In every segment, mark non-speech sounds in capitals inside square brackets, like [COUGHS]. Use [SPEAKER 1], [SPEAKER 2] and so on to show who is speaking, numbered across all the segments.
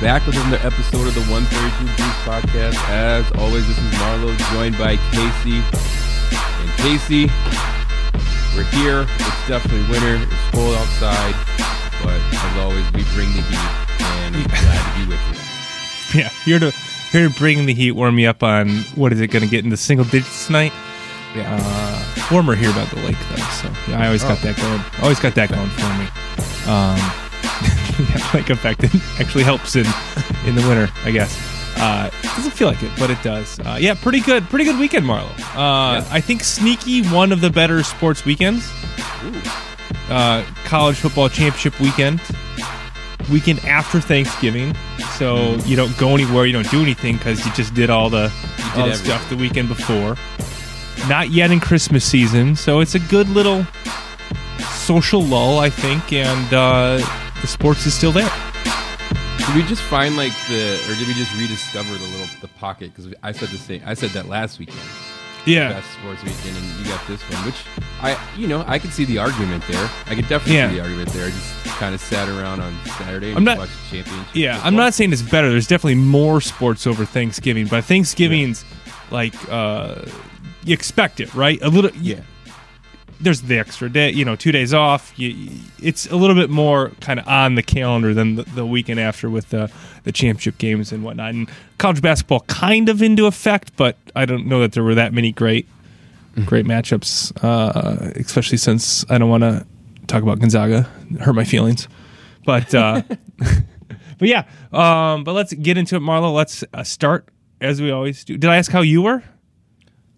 [SPEAKER 1] back with another episode of the 132 Juice Podcast. As always, this is Marlo, joined by Casey. And Casey, we're here. It's definitely winter. It's cold outside. But as always, we bring the heat. And we're glad to be with you. [LAUGHS]
[SPEAKER 2] Yeah, here to here to bring the heat, warm you up on what is it going to get into single digits tonight?
[SPEAKER 1] Yeah.
[SPEAKER 2] Uh, warmer here by the lake though, so yeah, I always got
[SPEAKER 1] Oh.
[SPEAKER 2] that going. Always got that going for me. Um, [LAUGHS] yeah, like effect it actually helps in in the winter, I guess. Uh, doesn't feel like it, but it does. Uh, yeah, pretty good, pretty good weekend, Marlo. Uh,
[SPEAKER 1] Yes.
[SPEAKER 2] I think sneaky one of the better sports weekends.
[SPEAKER 1] Ooh.
[SPEAKER 2] Uh, college football championship weekend, weekend after Thanksgiving. So you don't go anywhere, you don't do anything because you just did all the,
[SPEAKER 1] did
[SPEAKER 2] all the stuff the weekend before. Not yet in Christmas season, so it's a good little social lull, I think, and uh, the sports is still there.
[SPEAKER 1] Did we just find like the, or did we just rediscover the little the pocket? Because I said the same. I said that last weekend.
[SPEAKER 2] Yeah,
[SPEAKER 1] best sports weekend, and you got this one, which I, you know, I could see the argument there. I could definitely
[SPEAKER 2] Yeah.
[SPEAKER 1] see the argument there. I just kind of sat around on Saturday and
[SPEAKER 2] I'm not-
[SPEAKER 1] championship.
[SPEAKER 2] yeah. I'm not saying it's better. There's definitely more sports over Thanksgiving, but Thanksgiving's like uh, you expect it, right? A little,
[SPEAKER 1] Yeah,
[SPEAKER 2] there's the extra day, you know, two days off. You, you- it's a little bit more kind of on the calendar than the, the weekend after with the the championship games and whatnot. And college basketball kind of into effect, but I don't know that there were that many great great matchups, uh, especially since I don't want to talk about Gonzaga, hurt my feelings. But uh, [LAUGHS] [LAUGHS] but yeah, um, but let's get into it, Marlo. Let's uh, start as we always do. Did I ask how you were?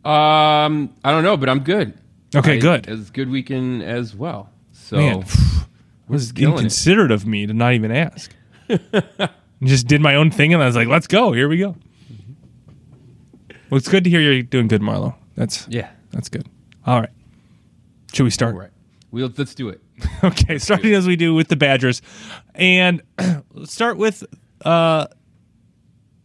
[SPEAKER 1] um, I don't know, but I'm good.
[SPEAKER 2] Okay,
[SPEAKER 1] I-
[SPEAKER 2] good.
[SPEAKER 1] It was a good weekend as well. So
[SPEAKER 2] Man, was
[SPEAKER 1] killing it.
[SPEAKER 2] inconsiderate of me to not even ask. [LAUGHS] Just did my own thing, and I was like, "Let's go. Here we go." Well, it's good to hear you're doing good, Marlo. That's
[SPEAKER 1] yeah,
[SPEAKER 2] that's good. All right, should we start?
[SPEAKER 1] all right. We'll let's do it. [LAUGHS]
[SPEAKER 2] Okay, starting as we do with the Badgers, and [CLEARS THROAT] let's start with uh,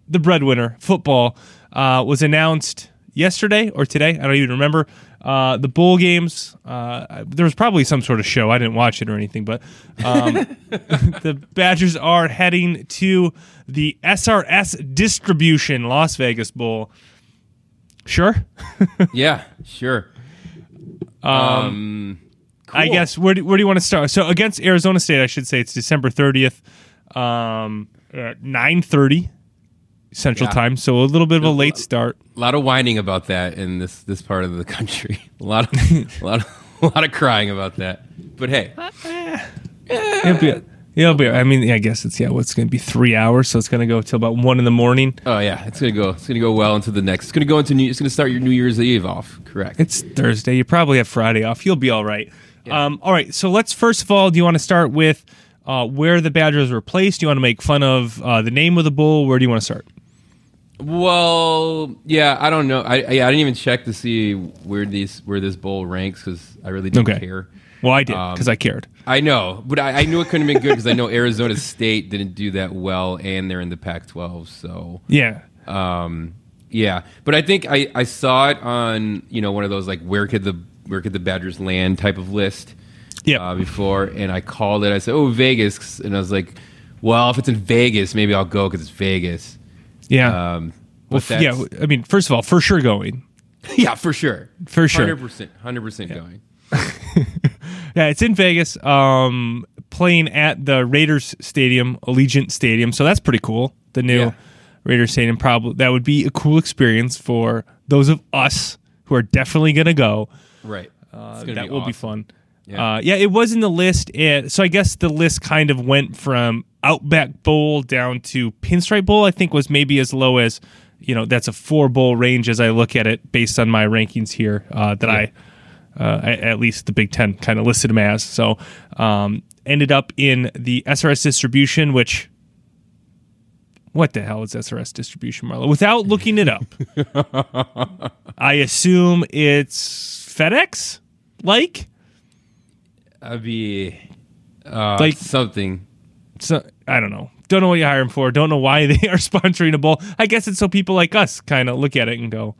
[SPEAKER 2] the breadwinner. Football uh, was announced yesterday or today. I don't even remember. Uh, the bowl games. Uh, there was probably some sort of show. I didn't watch it or anything, but um, [LAUGHS] the Badgers are heading to the SRS Distribution Las Vegas Bowl. Sure. [LAUGHS]
[SPEAKER 1] Yeah, sure. Um,
[SPEAKER 2] I
[SPEAKER 1] cool.
[SPEAKER 2] guess where do, where do you want to start? So against Arizona State, I should say it's December thirtieth, um, nine thirty Central
[SPEAKER 1] Yeah.
[SPEAKER 2] Time. So a little bit of a late start.
[SPEAKER 1] a lot of whining about that in this this part of the country. [LAUGHS] A lot of [LAUGHS] a lot of [LAUGHS] a lot of crying about that. But hey,
[SPEAKER 2] It'll be, it'll be. I mean, I guess it's yeah. What's going to be three hours? So it's going to go till about one in the morning.
[SPEAKER 1] Oh yeah, it's gonna go. It's gonna go well into the next. It's gonna go into. New, it's gonna start your New Year's Eve off. Correct.
[SPEAKER 2] It's Thursday. You probably have Friday off. You'll be all right. Um, all right. So let's first of all, do you want to start with uh, where the Badgers were placed? Do you want to make fun of uh, the name of the bull? Where do you want to start?
[SPEAKER 1] Well, yeah. I don't know. I yeah, I didn't even check to see where these where this bowl ranks because I really don't
[SPEAKER 2] Okay.
[SPEAKER 1] care.
[SPEAKER 2] Well, I did
[SPEAKER 1] Um,
[SPEAKER 2] because I cared.
[SPEAKER 1] I know, but I, I knew it couldn't have been good because I know Arizona State didn't do that well, and they're in the Pac-12. So
[SPEAKER 2] Yeah.
[SPEAKER 1] Um, yeah, but I think I, I saw it on you know one of those like where could the where could the Badgers land type of list
[SPEAKER 2] Yep.
[SPEAKER 1] uh, before, and I called it. I said, "Oh, Vegas," and I was like, "Well, if it's in Vegas, maybe I'll go because it's Vegas."
[SPEAKER 2] Yeah.
[SPEAKER 1] Um,
[SPEAKER 2] Well, f- yeah, I mean, first of all, for sure going. [LAUGHS]
[SPEAKER 1] yeah, for sure,
[SPEAKER 2] For sure.
[SPEAKER 1] hundred percent, hundred percent going. [LAUGHS]
[SPEAKER 2] Yeah, it's in Vegas, um, playing at the Raiders Stadium, Allegiant Stadium. So that's pretty cool. The new
[SPEAKER 1] Yeah.
[SPEAKER 2] Raiders Stadium, probably that would be a cool experience for those of us who are definitely going to go.
[SPEAKER 1] Right,
[SPEAKER 2] Uh, that will be fun.
[SPEAKER 1] Yeah.
[SPEAKER 2] Uh, yeah, it was in the list. It, so I guess the list kind of went from Outback Bowl down to Pinstripe Bowl. I think was maybe as low as you know that's a four bowl range as I look at it based on my rankings here uh, that I. Uh, at least the Big Ten kind of listed them as. So um, ended up in the SRS distribution, which what the hell is SRS distribution, Marlo? Without looking it up, [LAUGHS] I assume it's FedEx, like
[SPEAKER 1] I'd be uh,
[SPEAKER 2] Like-
[SPEAKER 1] something.
[SPEAKER 2] so I don't know. Don't know what you hire them for. Don't know why [LAUGHS] they are sponsoring a bowl. I guess it's so people like us kind of look at it and go,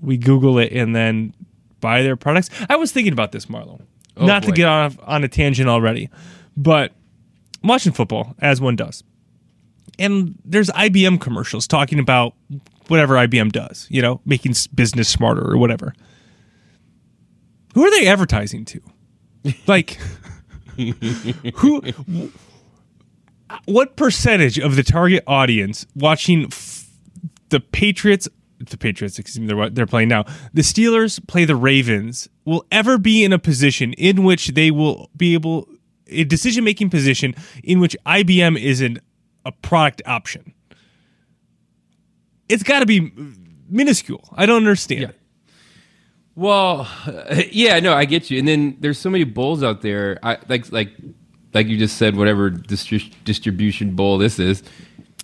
[SPEAKER 2] we Google it and then buy their products. I was thinking about this, Marlo.
[SPEAKER 1] Oh,
[SPEAKER 2] Not to
[SPEAKER 1] boy.
[SPEAKER 2] get off on a tangent already, but I'm watching football as one does. and there's IBM commercials talking about whatever IBM does, you know, making business smarter or whatever. Who are they advertising to? Like, who? What percentage of the target audience watching f- the Patriots, the Patriots, excuse me, they're, what they're playing now, the Steelers play the Ravens, will ever be in a position in which they will be able, a decision making position in which IBM is an, a product option? It's got to be minuscule. I don't understand. it.
[SPEAKER 1] Well, [LAUGHS] yeah, no, I get you. And then there's so many bowls out there. I like like like you just said, whatever distri- distribution bowl this is.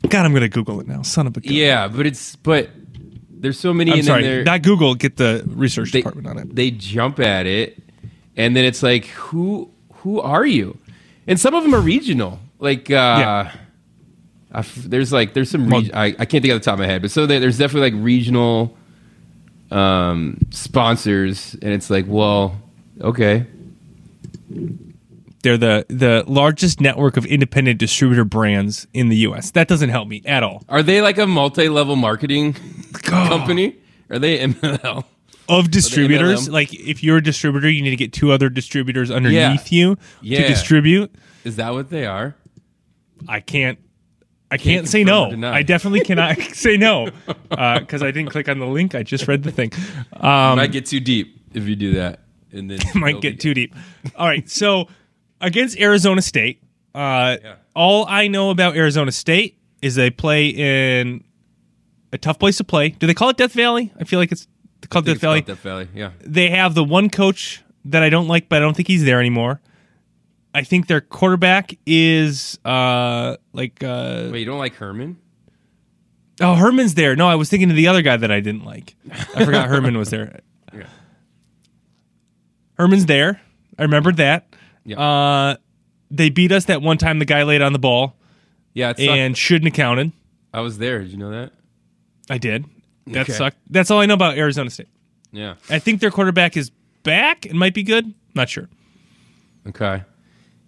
[SPEAKER 2] God, I'm going to Google it now. Son of a gun.
[SPEAKER 1] Yeah, but it's but there's so many.
[SPEAKER 2] I'm
[SPEAKER 1] and
[SPEAKER 2] sorry, not Google. Get the research
[SPEAKER 1] they,
[SPEAKER 2] department on it.
[SPEAKER 1] they jump at it, and then it's like, who who are you? And some of them are regional. Like, uh,
[SPEAKER 2] Yeah.
[SPEAKER 1] I there's like there's some reg- I, I can't think of the top of my head, but so there, there's definitely like regional um, sponsors, and it's like, well, okay,
[SPEAKER 2] They're the the largest network of independent distributor brands in the U.S. That doesn't help me at all.
[SPEAKER 1] are they like a multi-level marketing [LAUGHS] company? Are they MLL?
[SPEAKER 2] Of distributors, like if you're a distributor, you need to get two other distributors underneath you
[SPEAKER 1] Yeah.
[SPEAKER 2] to distribute.
[SPEAKER 1] Is that what they are?
[SPEAKER 2] I can't. I can't, say
[SPEAKER 1] confirm or
[SPEAKER 2] no. I definitely cannot [LAUGHS] say no because I didn't click on the link. I just read the thing. Um,
[SPEAKER 1] Might get too deep if you do that, and then [LAUGHS]
[SPEAKER 2] might
[SPEAKER 1] it'll
[SPEAKER 2] get too deep. All right, so against Arizona State, uh,
[SPEAKER 1] Yeah.
[SPEAKER 2] all I know about Arizona State is they play in a tough place to play. Do they call it Death Valley? I feel like it's called Death
[SPEAKER 1] it's
[SPEAKER 2] Valley.
[SPEAKER 1] called Death Valley. Yeah.
[SPEAKER 2] They have the one coach that I don't like, but I don't think he's there anymore. I think their quarterback is uh like uh
[SPEAKER 1] Wait, you don't like Herman?
[SPEAKER 2] oh Herman's there. No, I was thinking of the other guy that I didn't like. I forgot [LAUGHS] Herman was there.
[SPEAKER 1] Yeah.
[SPEAKER 2] Herman's there. I remembered that.
[SPEAKER 1] Yeah.
[SPEAKER 2] Uh, they beat us that one time the guy laid on the ball
[SPEAKER 1] Yeah, it sucked.
[SPEAKER 2] and shouldn't have counted.
[SPEAKER 1] I was there. Did you know that?
[SPEAKER 2] I did. That
[SPEAKER 1] Okay.
[SPEAKER 2] sucked. That's all I know about Arizona State.
[SPEAKER 1] Yeah.
[SPEAKER 2] I think their quarterback is back and might be good. Not sure.
[SPEAKER 1] Okay.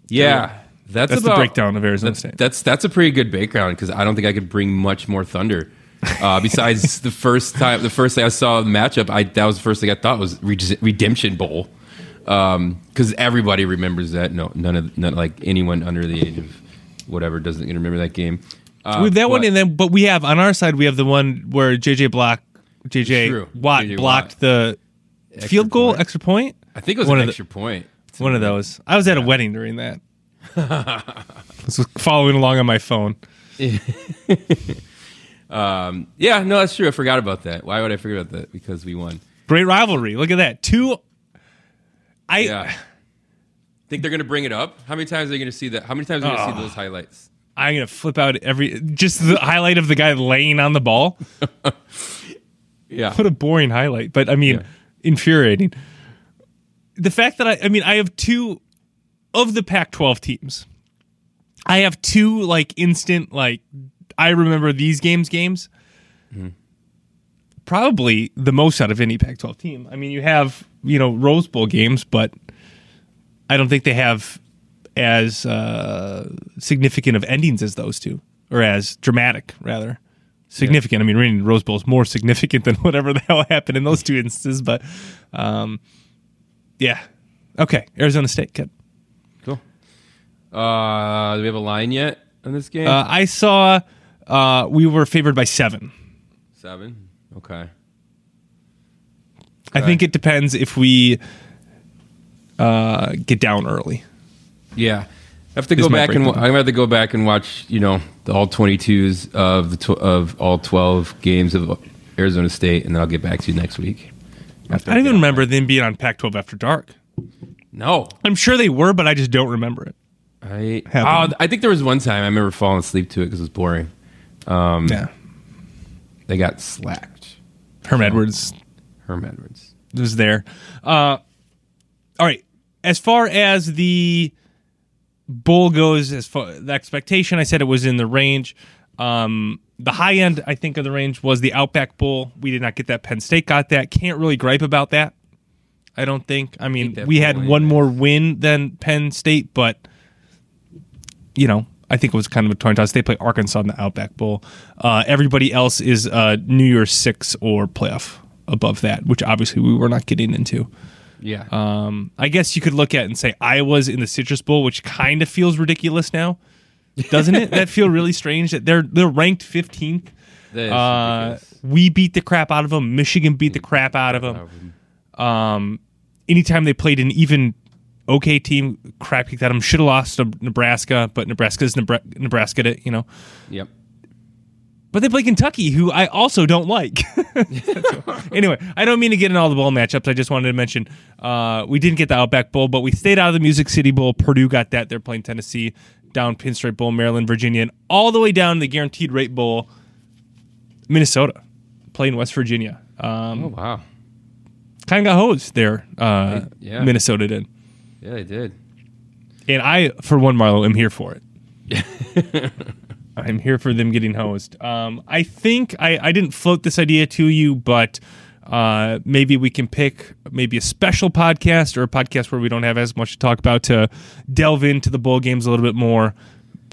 [SPEAKER 1] Yeah, that's,
[SPEAKER 2] That's the breakdown of Arizona
[SPEAKER 1] that's,
[SPEAKER 2] State.
[SPEAKER 1] That's that's a pretty good background because I don't think I could bring much more thunder. Uh, [LAUGHS] besides the first time, the first thing I saw the matchup, I that was the first thing I thought was Redemption Bowl, because everybody remembers that. No, none of like anyone under the age of whatever doesn't remember that game. Uh,
[SPEAKER 2] With that one,
[SPEAKER 1] but-
[SPEAKER 2] and then but we have on our side we have the one where JJ Block, JJ Watt
[SPEAKER 1] JJ
[SPEAKER 2] blocked
[SPEAKER 1] Watt.
[SPEAKER 2] the
[SPEAKER 1] Extra
[SPEAKER 2] field goal,
[SPEAKER 1] point.
[SPEAKER 2] extra point.
[SPEAKER 1] I think it was
[SPEAKER 2] one
[SPEAKER 1] an
[SPEAKER 2] of the-
[SPEAKER 1] extra point.
[SPEAKER 2] One of those. I was at a wedding during that. [LAUGHS] I was following along on my phone. [LAUGHS]
[SPEAKER 1] Um, yeah, no, that's true. I forgot about that. Why would I forget about that? Because we won.
[SPEAKER 2] Great rivalry. Look at that. Two. I
[SPEAKER 1] Yeah. Think they're going to bring it up? How many times are you going to see that? How many times are you going to see those highlights?
[SPEAKER 2] I'm gonna flip out every just the highlight of the guy laying on the ball. [LAUGHS]
[SPEAKER 1] Yeah.
[SPEAKER 2] What a boring highlight, but I mean,
[SPEAKER 1] Yeah.
[SPEAKER 2] infuriating. The fact that I, I mean, I have two of the Pac-12 teams. I have two like instant like I remember these games games. Probably the most out of any Pac-12 team. I mean, you have you know Rose Bowl games, but I don't think they have as uh, significant of endings as those two, or as dramatic rather significant. I mean, winning Rose Bowl is more [LAUGHS] significant than whatever the hell happened in those two instances. But um, yeah, okay, Arizona State. Good.
[SPEAKER 1] Cool. Uh, do we have a line yet on this game?
[SPEAKER 2] Uh, I saw uh, we were favored by seven.
[SPEAKER 1] Seven. Okay.
[SPEAKER 2] I think it depends if we uh, get down early.
[SPEAKER 1] Yeah. I have to
[SPEAKER 2] Is
[SPEAKER 1] go back and wa- I'm gonna have to go back and watch. You know, the all 22s of the tw- of all 12 games of Arizona State, and then I'll get back to you next week.
[SPEAKER 2] I don't even remember them being on Pac-12 after dark.
[SPEAKER 1] No,
[SPEAKER 2] I'm sure they were, but I just don't remember it.
[SPEAKER 1] I
[SPEAKER 2] Happened.
[SPEAKER 1] oh, I think there was one time I remember falling asleep to it because it was boring.
[SPEAKER 2] yeah,
[SPEAKER 1] They got slacked.
[SPEAKER 2] Herm Edwards
[SPEAKER 1] Herm Edwards.
[SPEAKER 2] was there. Uh, all right. As far as the bowl goes, as far the expectation, I said it was in the range. Um, the high end, I think, of the range was the Outback Bowl. We did not get that. Penn State got that. Can't really gripe about that. I don't think. I mean, we had
[SPEAKER 1] anyway.
[SPEAKER 2] one more win than Penn State, but you know, I think it was kind of a coin toss. They play Arkansas in the Outback Bowl. Uh, everybody else is uh, New Year's Six or playoff above that, which obviously we were not getting into.
[SPEAKER 1] Yeah.
[SPEAKER 2] Um, I guess you could look at it and say Iowa's in the Citrus Bowl, which kind of feels ridiculous now, doesn't it? that feel really [LAUGHS] strange that they're they're ranked 15th. Uh, we beat the crap out of them. Michigan beat the crap out of them. Um, anytime they played an even okay team, crap kicked at them. Should have lost to Nebraska, but Nebraska's Nebra- Nebraska, it, you know.
[SPEAKER 1] Yep.
[SPEAKER 2] But they play Kentucky, who I also don't like. [LAUGHS] anyway, I don't mean to get in all the bowl matchups. I just wanted to mention uh, we didn't get the Outback Bowl, but we stayed out of the Music City Bowl. Purdue got that. They're playing Tennessee, down Pinstripe Bowl, Maryland, Virginia, and all the way down to the Guaranteed Rate Bowl, Minnesota, playing West Virginia. Um,
[SPEAKER 1] Oh wow.
[SPEAKER 2] kind of got hosed there. Uh,
[SPEAKER 1] Yeah.
[SPEAKER 2] Minnesota did,
[SPEAKER 1] Yeah, they did.
[SPEAKER 2] and I, for one, Marlo, am here for it. [LAUGHS] I'm here for them getting hosed. Um, I think I, I didn't float this idea to you, but uh, maybe we can pick maybe a special podcast or a podcast where we don't have as much to talk about to delve into the bowl games a little bit more,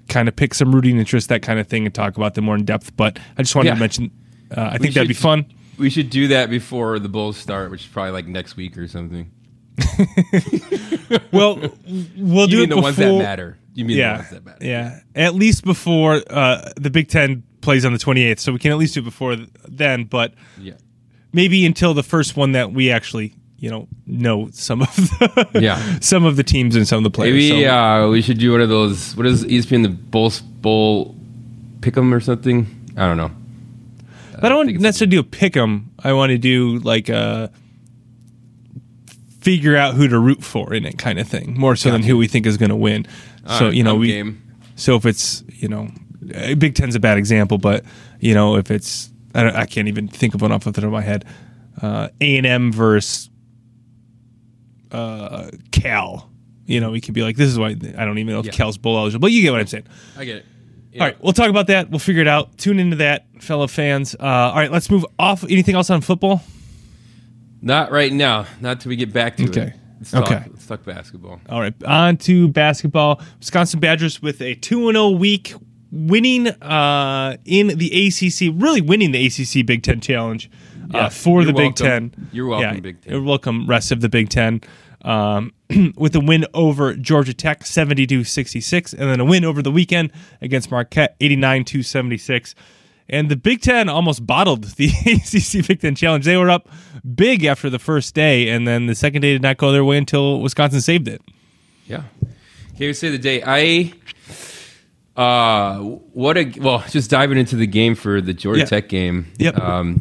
[SPEAKER 2] kind of pick some rooting interest, that kind of thing, and talk about them more in depth. But I just wanted
[SPEAKER 1] Yeah.
[SPEAKER 2] to mention, uh, I think that'd be fun.
[SPEAKER 1] We should do that before the Bulls start, which is probably like next week or something. [LAUGHS]
[SPEAKER 2] Well, we'll
[SPEAKER 1] You
[SPEAKER 2] do
[SPEAKER 1] mean
[SPEAKER 2] it
[SPEAKER 1] the
[SPEAKER 2] before.
[SPEAKER 1] ones that matter? You mean the
[SPEAKER 2] yeah,
[SPEAKER 1] ones that matter?
[SPEAKER 2] yeah. At least before uh, the Big Ten plays on the 28th, so we can at least do it before then. But
[SPEAKER 1] Yeah.
[SPEAKER 2] Maybe until the first one that we actually, you know, know some of the
[SPEAKER 1] Yeah. [LAUGHS]
[SPEAKER 2] some of the teams and some of the players.
[SPEAKER 1] Maybe
[SPEAKER 2] So-
[SPEAKER 1] uh, we should do one of those. What is ESPN the Bulls Bowl Pick'em or something? I don't know.
[SPEAKER 2] but I don't
[SPEAKER 1] think
[SPEAKER 2] want necessarily do a pick 'em. I want to do like a figure out who to root for in it kind of thing, more so than who we think is going to win.
[SPEAKER 1] All
[SPEAKER 2] so
[SPEAKER 1] right,
[SPEAKER 2] you know we.
[SPEAKER 1] game.
[SPEAKER 2] So if it's you know, uh, Big Ten's a bad example, but you know if it's I, don't, I can't even think of one off the top of my head. A and M versus uh, Cal. You know, we could be like, this is why I don't even know if
[SPEAKER 1] Yeah.
[SPEAKER 2] Cal's bowl eligible, but you get what I'm saying.
[SPEAKER 1] I get it.
[SPEAKER 2] All right, we'll talk about that. We'll figure it out. Tune into that, fellow fans. Uh, all right, let's move off. Anything else on football?
[SPEAKER 1] Not right now. Not till we get back to
[SPEAKER 2] Okay.
[SPEAKER 1] it. Let's talk,
[SPEAKER 2] Okay.
[SPEAKER 1] Let's talk basketball.
[SPEAKER 2] All right, on to basketball. Wisconsin Badgers with a 2 0 week, winning uh, in the ACC, really winning the ACC Big Ten Challenge uh,
[SPEAKER 1] Yeah,
[SPEAKER 2] for the
[SPEAKER 1] you're
[SPEAKER 2] Big
[SPEAKER 1] welcome.
[SPEAKER 2] Ten.
[SPEAKER 1] You're welcome,
[SPEAKER 2] Yeah,
[SPEAKER 1] Big 10.
[SPEAKER 2] You're welcome, rest of the Big Ten. Um, [CLEARS THROAT] with a win over Georgia Tech 72 66, and then a win over the weekend against Marquette 89 76. And the Big Ten almost bottled the [LAUGHS] ACC Big Ten Challenge. They were up big after the first day, and then the second day did not go their way until Wisconsin saved it.
[SPEAKER 1] Yeah. Say the day. I uh what a well, [LAUGHS] just diving into the game for the Georgia
[SPEAKER 2] Yeah.
[SPEAKER 1] Tech game.
[SPEAKER 2] Yep.
[SPEAKER 1] Um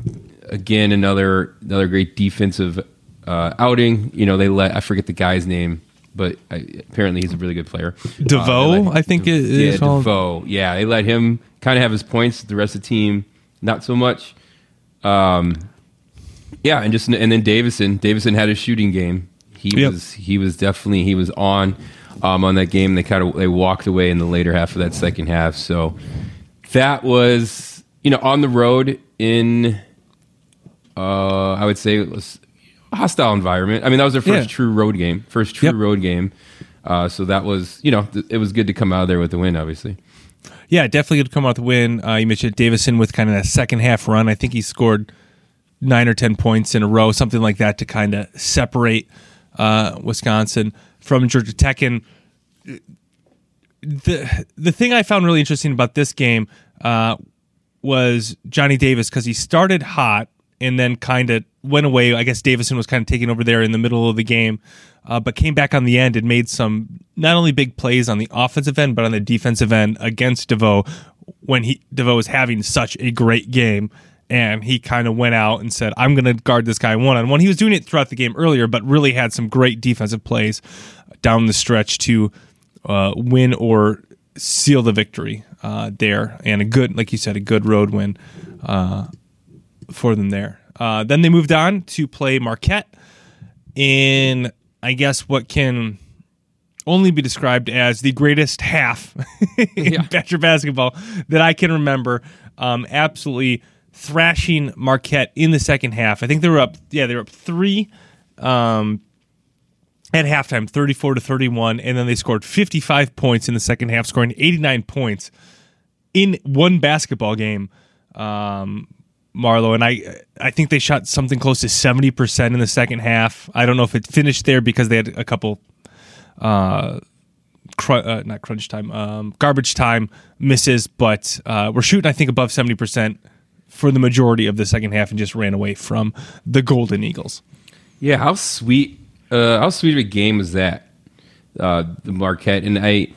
[SPEAKER 1] again another another great defensive uh outing. You know, they let I forget the guy's name, but I, apparently he's a really good player.
[SPEAKER 2] DeVoe,
[SPEAKER 1] Uh,
[SPEAKER 2] I think it
[SPEAKER 1] yeah,
[SPEAKER 2] called.
[SPEAKER 1] DeVoe. Yeah, they let him kind of have his points. The rest of the team, not so much. Um, yeah, and just and then Davison. Davison had a shooting game. He
[SPEAKER 2] Yep.
[SPEAKER 1] was he was definitely he was on um, on that game. They kind of they walked away in the later half of that second half. So that was you know on the road in uh, I would say it was a hostile environment. I mean that was their first
[SPEAKER 2] Yeah.
[SPEAKER 1] true road game, first true
[SPEAKER 2] Yep.
[SPEAKER 1] road game. Uh, so that was you know th- it was good to come out of there with the win. Obviously,
[SPEAKER 2] Yeah, definitely good to come out with the win. Uh, you mentioned Davison with kind of that second half run. I think he scored nine or ten points in a row, something like that, to kind of separate uh, Wisconsin from Georgia Tech. And the the thing I found really interesting about this game uh, was Johnny Davis because he started hot and then kind of went away. I guess Davison was kind of taking over there in the middle of the game, uh, but came back on the end and made some not only big plays on the offensive end but on the defensive end against DeVoe when he DeVoe was having such a great game. And he kind of went out and said, "I'm going to guard this guy one on one." He was doing it throughout the game earlier, but really had some great defensive plays down the stretch to uh, win or seal the victory uh, there, and a good, like you said, a good road win uh, for them there. Uh, then they moved on to play Marquette in, I guess, what can only be described as the greatest half [LAUGHS] in
[SPEAKER 1] Yeah.
[SPEAKER 2] Badger basketball that I can remember. Um, absolutely thrashing Marquette in the second half. I think they were up. Yeah, they were up three. Um, at halftime, 34 to 31, and then they scored 55 points in the second half, scoring 89 points in one basketball game. Um, and I, I think they shot something close to 70% in the second half. I don't know if it finished there because they had a couple, uh, cr- uh, not crunch time, um, garbage time misses, but uh, we're shooting, I think, above 70% for the majority of the second half and just ran away from the Golden Eagles.
[SPEAKER 1] Yeah, how sweet, uh, how sweet of a game was that? Uh, the Marquette and I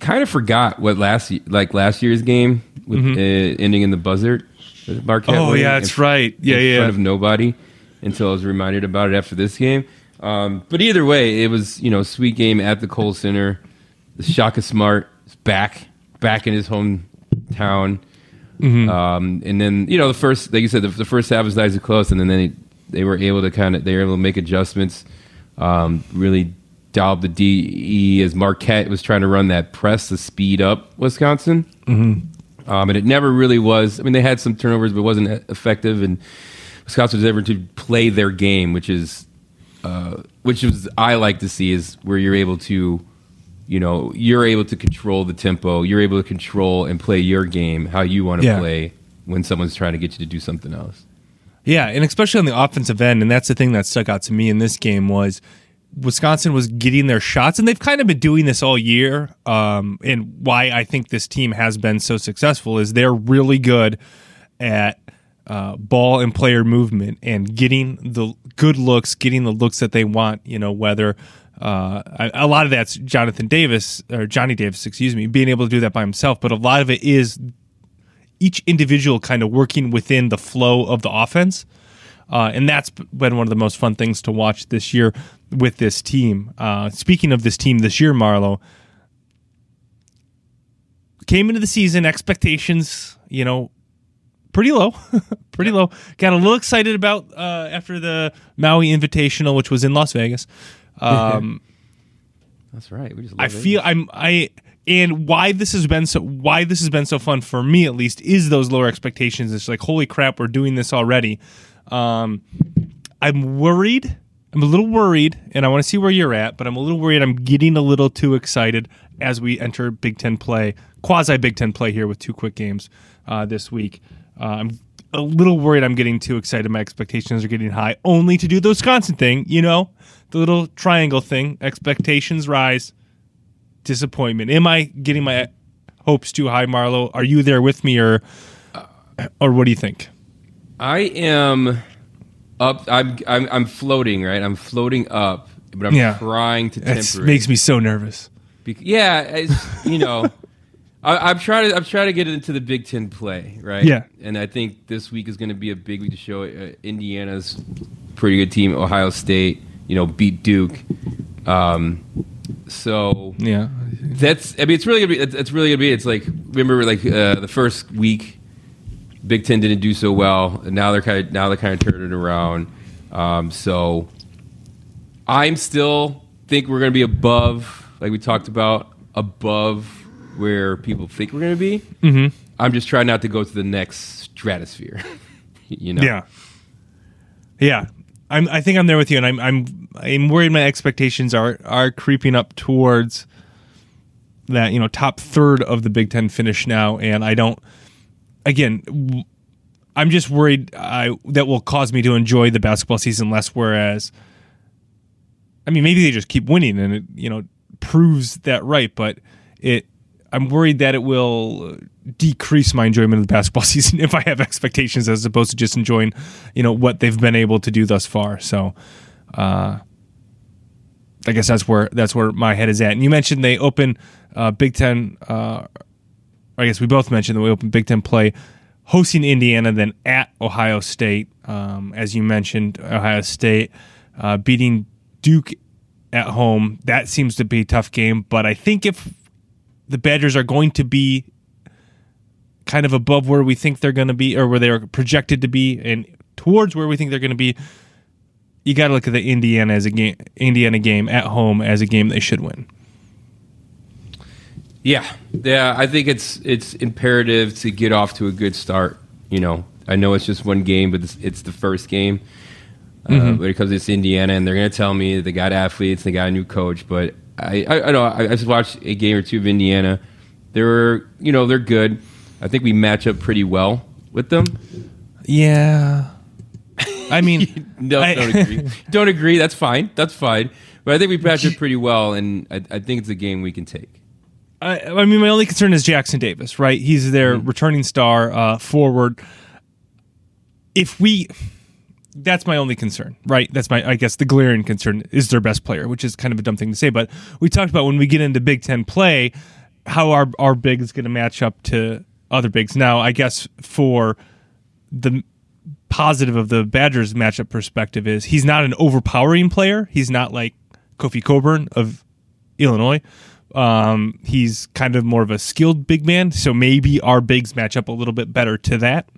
[SPEAKER 1] kind of forgot what last like last year's game with uh, ending in the buzzer. Marquette.
[SPEAKER 2] Mm-hmm. Oh, yeah, that's
[SPEAKER 1] in-
[SPEAKER 2] right. Yeah, yeah
[SPEAKER 1] in
[SPEAKER 2] yeah.
[SPEAKER 1] front of nobody until I was reminded about it after this game. Um, but either way, it was you know a sweet game at the Kohl Center. The Shaka Smart is back, back in his hometown.
[SPEAKER 2] Mm-hmm.
[SPEAKER 1] Um, and then you know the first, like you said, the, the first half was nice and close, and then they they were able to kind of they were able to make adjustments. Um, really dialed the DE as Marquette was trying to run that press to speed up Wisconsin. Mm-hmm. Um, and it never really was. I mean, they had some turnovers, but it wasn't effective. And Wisconsin was able to play their game, which is uh, which is I like to see is where you're able to, you know, you're able to control the tempo. You're able to control and play your game how you want to
[SPEAKER 2] Yeah.
[SPEAKER 1] play when someone's trying to get you to do something else.
[SPEAKER 2] Yeah, and especially on the offensive end, and that's the thing that stuck out to me in this game was Wisconsin was getting their shots, and they've kind of been doing this all year. Um, and why I think this team has been so successful is they're really good at uh, ball and player movement and getting the good looks, getting the looks that they want. You know, whether uh, a a lot of that's Jonathan Davis or Johnny Davis, excuse me, being able to do that by himself, but a lot of it is each individual kind of working within the flow of the offense. Uh, and that's been one of the most fun things to watch this year with this team. Uh, speaking of this team this year, Marlo came into the season expectations, you know, pretty low, [LAUGHS] pretty low. Got a little excited about uh, after the Maui Invitational, which was in Las Vegas. [LAUGHS] Um,
[SPEAKER 1] That's right. We just
[SPEAKER 2] I feel I'm I and why this has been so why this has been so fun for me at least is those lower expectations. It's like holy crap, we're doing this already. Um, I'm worried. I'm a little worried, and I want to see where you're at. But I'm a little worried. I'm getting a little too excited as we enter Big Ten play, quasi Big Ten play here with two quick games uh, this week. Uh, I'm a little worried. I'm getting too excited. My expectations are getting high, only to do the Wisconsin thing. You know, the little triangle thing. Expectations rise, disappointment. Am I getting my hopes too high, Marlo? Are you there with me, or or what do you think?
[SPEAKER 1] I am up. I'm, I'm I'm floating. Right. I'm floating up, but I'm
[SPEAKER 2] Yeah.
[SPEAKER 1] trying to
[SPEAKER 2] That
[SPEAKER 1] temper. it.
[SPEAKER 2] makes me so nervous.
[SPEAKER 1] Bec- yeah, it's, you know, [LAUGHS] I, I'm trying to I'm trying to get into the Big Ten play, right?
[SPEAKER 2] Yeah.
[SPEAKER 1] and I think this week is going to be a big week to show uh, Indiana's pretty good team. Ohio State, you know, beat Duke. Um, so
[SPEAKER 2] Yeah,
[SPEAKER 1] that's I mean, it's really gonna be it's, it's really gonna be. It's like remember like uh, the first week, Big Ten didn't do so well, and now they're kind of now they're kind of turning it around. Um, so I'm still think we're gonna be above, like we talked about, above where people think we're gonna be. Mm-hmm. I'm just trying not to go to the next stratosphere. [LAUGHS] you know.
[SPEAKER 2] yeah, yeah. I'm. I think I'm there with you, and I'm. I'm. I'm worried. My expectations are are creeping up towards that. You know, top third of the Big Ten finish now, and I don't. Again, I'm just worried I, that will cause me to enjoy the basketball season less. Whereas, I mean, maybe they just keep winning, and it you know proves that right. But it, I'm worried that it will decrease my enjoyment of the basketball [LAUGHS] season if I have expectations as opposed to just enjoying, you know, what they've been able to do thus far. So, uh, I guess that's where that's where my head is at. And you mentioned they open uh, Big Ten. Uh, I guess we both mentioned that we open Big Ten play hosting Indiana, then at Ohio State. Um, as you mentioned, Ohio State uh, beating Duke at home. That seems to be a tough game, but I think if the Badgers are going to be kind of above where we think they're going to be, or where they're projected to be, and towards where we think they're going to be, you got to look at the Indiana as a game, Indiana game at home as a game they should win.
[SPEAKER 1] Yeah, yeah. I think it's it's imperative to get off to a good start. You know, I know it's just one game, but it's, it's the first game. uh, mm-hmm. because it's Indiana, and they're going to tell me they got athletes, they got a new coach. But I, I, I know I, I just watched a game or two of Indiana. They're, you know, they're good. I think we match up pretty well with them.
[SPEAKER 2] Yeah. I [LAUGHS] mean,
[SPEAKER 1] no, I, don't agree. [LAUGHS] don't agree. That's fine. That's fine. But I think we match up pretty well, and I, I think it's a game we can take.
[SPEAKER 2] I, I, mean, my only concern is Jackson Davis, right? He's their mm-hmm. returning star uh, forward. If we, that's my only concern, right? That's my, I guess, the glaring concern is their best player, which is kind of a dumb thing to say. But we talked about when we get into Big Ten play, how our our big is going to match up to other bigs. Now, I guess for the positive of the Badgers matchup perspective is he's not an overpowering player. He's not like Kofi Cockburn of Illinois. Um, he's kind of more of a skilled big man, so maybe our bigs match up a little bit better to that.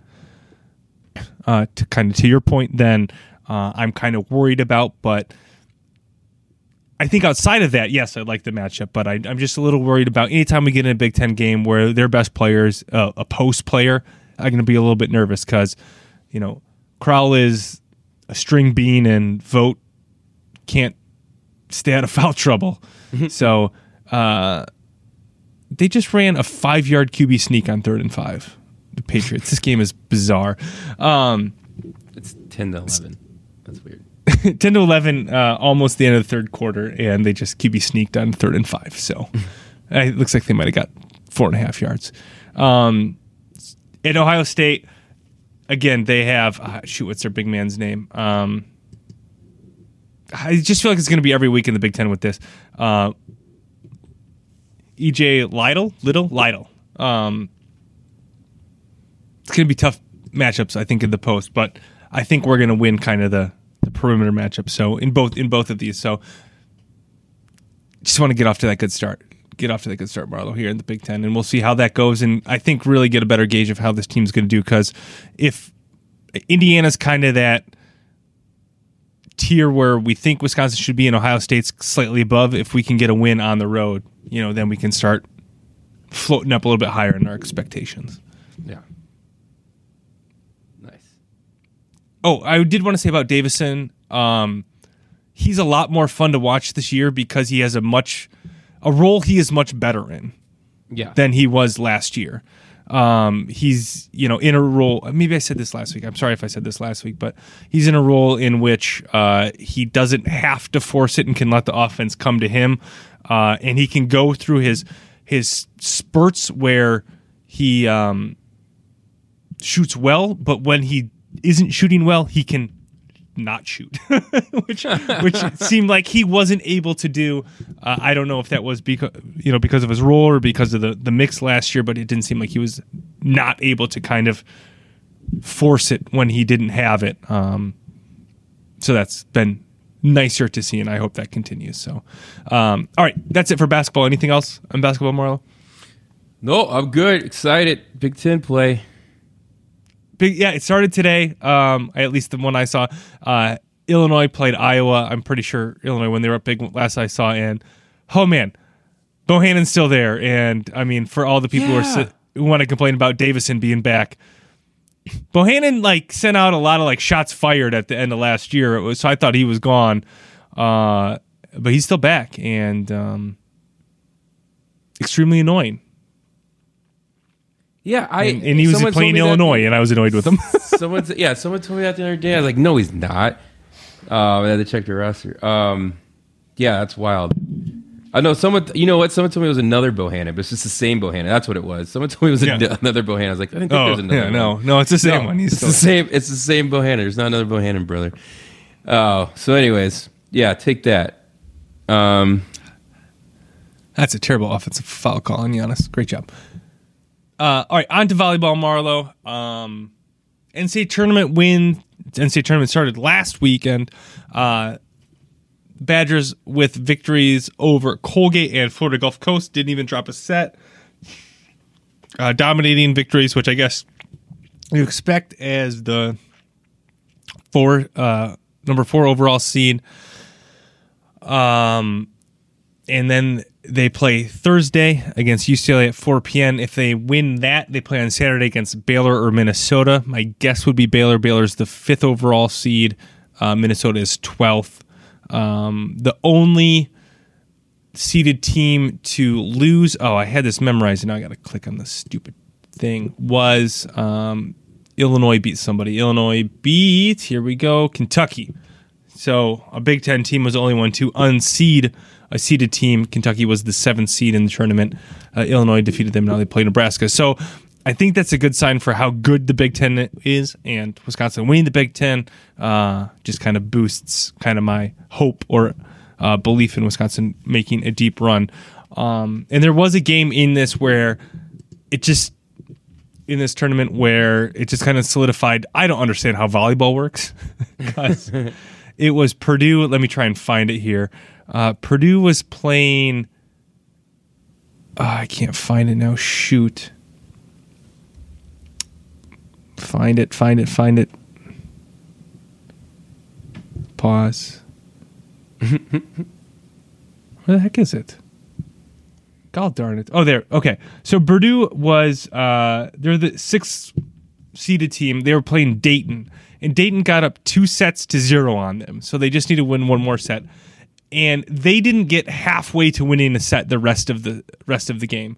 [SPEAKER 2] Uh, to kind of to your point, then uh, I'm kind of worried about, but I think outside of that, yes, I like the matchup, but I, am just a little worried about anytime we get in a Big Ten game where their best players, uh, a post player, I'm going to be a little bit nervous because, you know, Crowl is a string bean and Vogt can't stay out of [LAUGHS] foul trouble. Mm-hmm. [LAUGHS] so uh, they just ran a five yard QB sneak on third and five. The Patriots. this game is bizarre. Um,
[SPEAKER 1] it's 10 to 11. That's weird. [LAUGHS]
[SPEAKER 2] 10 to 11, uh, almost the end of the third quarter, and they just QB sneaked on third and five. So [LAUGHS] it looks like they might have got four and a half yards. Um, at Ohio State, again, they have, uh, shoot, what's their big man's name? Um, I just feel like it's going to be every week in the Big Ten with this. Uh, EJ Liddell, Little Liddell. Um, going to be tough matchups, I think, in the post, but I think we're going to win kind of the the perimeter matchup. So in both in both of these, so just want to get off to that good start. Get off to that good start, Marlo, here in the Big Ten, and we'll see how that goes. And I think really get a better gauge of how this team's going to do because if Indiana's kind of that tier where we think Wisconsin should be and Ohio State's slightly above, if we can get a win on the road, you know, then we can start floating up a little bit higher in our expectations.
[SPEAKER 1] Yeah.
[SPEAKER 2] Oh, I did want to say about Davison. Um, he's a lot more fun to watch this year because he has a much a role he is much better in.
[SPEAKER 1] Yeah.
[SPEAKER 2] Than he was last year. Um, he's you know in a role. Maybe I said this last week. I'm sorry if I said this last week, but he's in a role in which uh, he doesn't have to force it and can let the offense come to him, uh, and he can go through his his spurts where he um, shoots well, but when he isn't shooting well, he can not shoot, [LAUGHS] which which [LAUGHS] seemed like he wasn't able to do. Uh, I don't know if that was because you know because of his role or because of the the mix last year, but it didn't seem like he was not able to kind of force it when he didn't have it. Um, so that's been nicer to see, and I hope that continues. So, um, all right, that's it for basketball. Anything else on basketball, Marlo?
[SPEAKER 1] No, I'm good. Excited. Big Ten play
[SPEAKER 2] big. Yeah, it started today. Um, at least the one I saw. Uh, Illinois played Iowa. I'm pretty sure Illinois when they were up big last I saw. And oh man, Bohannon's still there. And I mean, for all the people yeah. who, are, who want to complain about Davison being back, Bohannon like sent out a lot of like shots fired at the end of last year. Was, so I thought he was gone, uh, but he's still back and um, extremely annoying.
[SPEAKER 1] Yeah, I
[SPEAKER 2] and, and he was playing Illinois, and I was annoyed with him. [LAUGHS]
[SPEAKER 1] someone, yeah, someone told me that the other day. I was like, no, he's not. Uh, I had to check the roster. Um, yeah, that's wild. I know someone. You know what? Someone told me it was another Bohannon, but it's just the same Bohannon. That's what it was. Someone told me it was yeah. [LAUGHS] another Bohannon. I was like, I think
[SPEAKER 2] oh,
[SPEAKER 1] there's another.
[SPEAKER 2] Yeah, no, no, it's the same
[SPEAKER 1] no,
[SPEAKER 2] one.
[SPEAKER 1] He's it's the same. It's the same Bohannon. There's not another Bohannon brother. Oh, so anyways, yeah, take that. Um,
[SPEAKER 2] that's a terrible offensive foul call on Giannis. Great job. Uh, all right, on to volleyball, Marlo. Um, NCAA tournament win. NCAA tournament started last weekend. Uh, Badgers with victories over Colgate and Florida Gulf Coast. Didn't even drop a set. Uh, dominating victories, which I guess you expect as the four uh, number four overall seed. Um, and then they play Thursday against UCLA at 4 p.m. If they win that, they play on Saturday against Baylor or Minnesota. My guess would be Baylor. Baylor's the fifth overall seed. Uh, Minnesota is 12th. Um, the only seeded team to lose, oh, I had this memorized and now I got to click on the stupid thing, was um, Illinois beat somebody. Illinois beat, here we go, Kentucky. So a Big Ten team was the only one to unseed a seeded team. Kentucky was the seventh seed in the tournament. Uh, Illinois defeated them. Now they play Nebraska. So I think that's a good sign for how good the Big Ten is, and Wisconsin winning the Big Ten uh, just kind of boosts kind of my hope or uh, belief in Wisconsin making a deep run. Um, and there was a game in this where it just in this tournament where it just kind of solidified. I don't understand how volleyball works [LAUGHS] because [LAUGHS] it was Purdue. Let me try and find it here. Uh, Purdue was playing. Oh, I can't find it now. Shoot. Find it, find it, find it. Pause. [LAUGHS] Where the heck is it? God darn it. Oh, there. Okay. So Purdue was, uh, they're the sixth seeded team. They were playing Dayton, and Dayton got up two sets to zero on them. So they just need to win one more set. And they didn't get halfway to winning a set the rest of the rest of the game.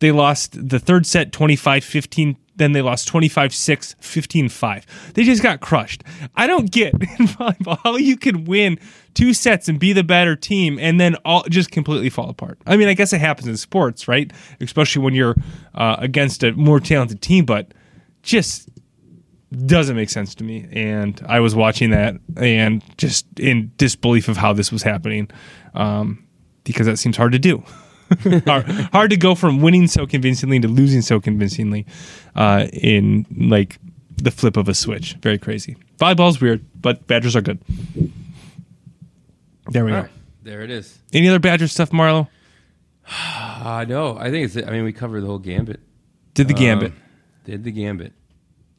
[SPEAKER 2] They lost the third set 25 15 then they lost 25 6, 15 5. They just got crushed. I don't get [LAUGHS] in volleyball how you can win two sets and be the better team and then all just completely fall apart. I mean, I guess it happens in sports, right? Especially when you're uh, against a more talented team, but just doesn't make sense to me. And I was watching that and just in disbelief of how this was happening um, because that seems hard to do. [LAUGHS] hard, hard, to go from winning so convincingly to losing so convincingly uh, in like the flip of a switch. Very crazy. Volleyball's weird, but Badgers are good. There we All go. Right,
[SPEAKER 1] there it is.
[SPEAKER 2] Any other Badger stuff, Marlo? [SIGHS]
[SPEAKER 1] Uh, no, I think it's. I mean, we covered the whole gambit.
[SPEAKER 2] Did the gambit? Um,
[SPEAKER 1] did the gambit.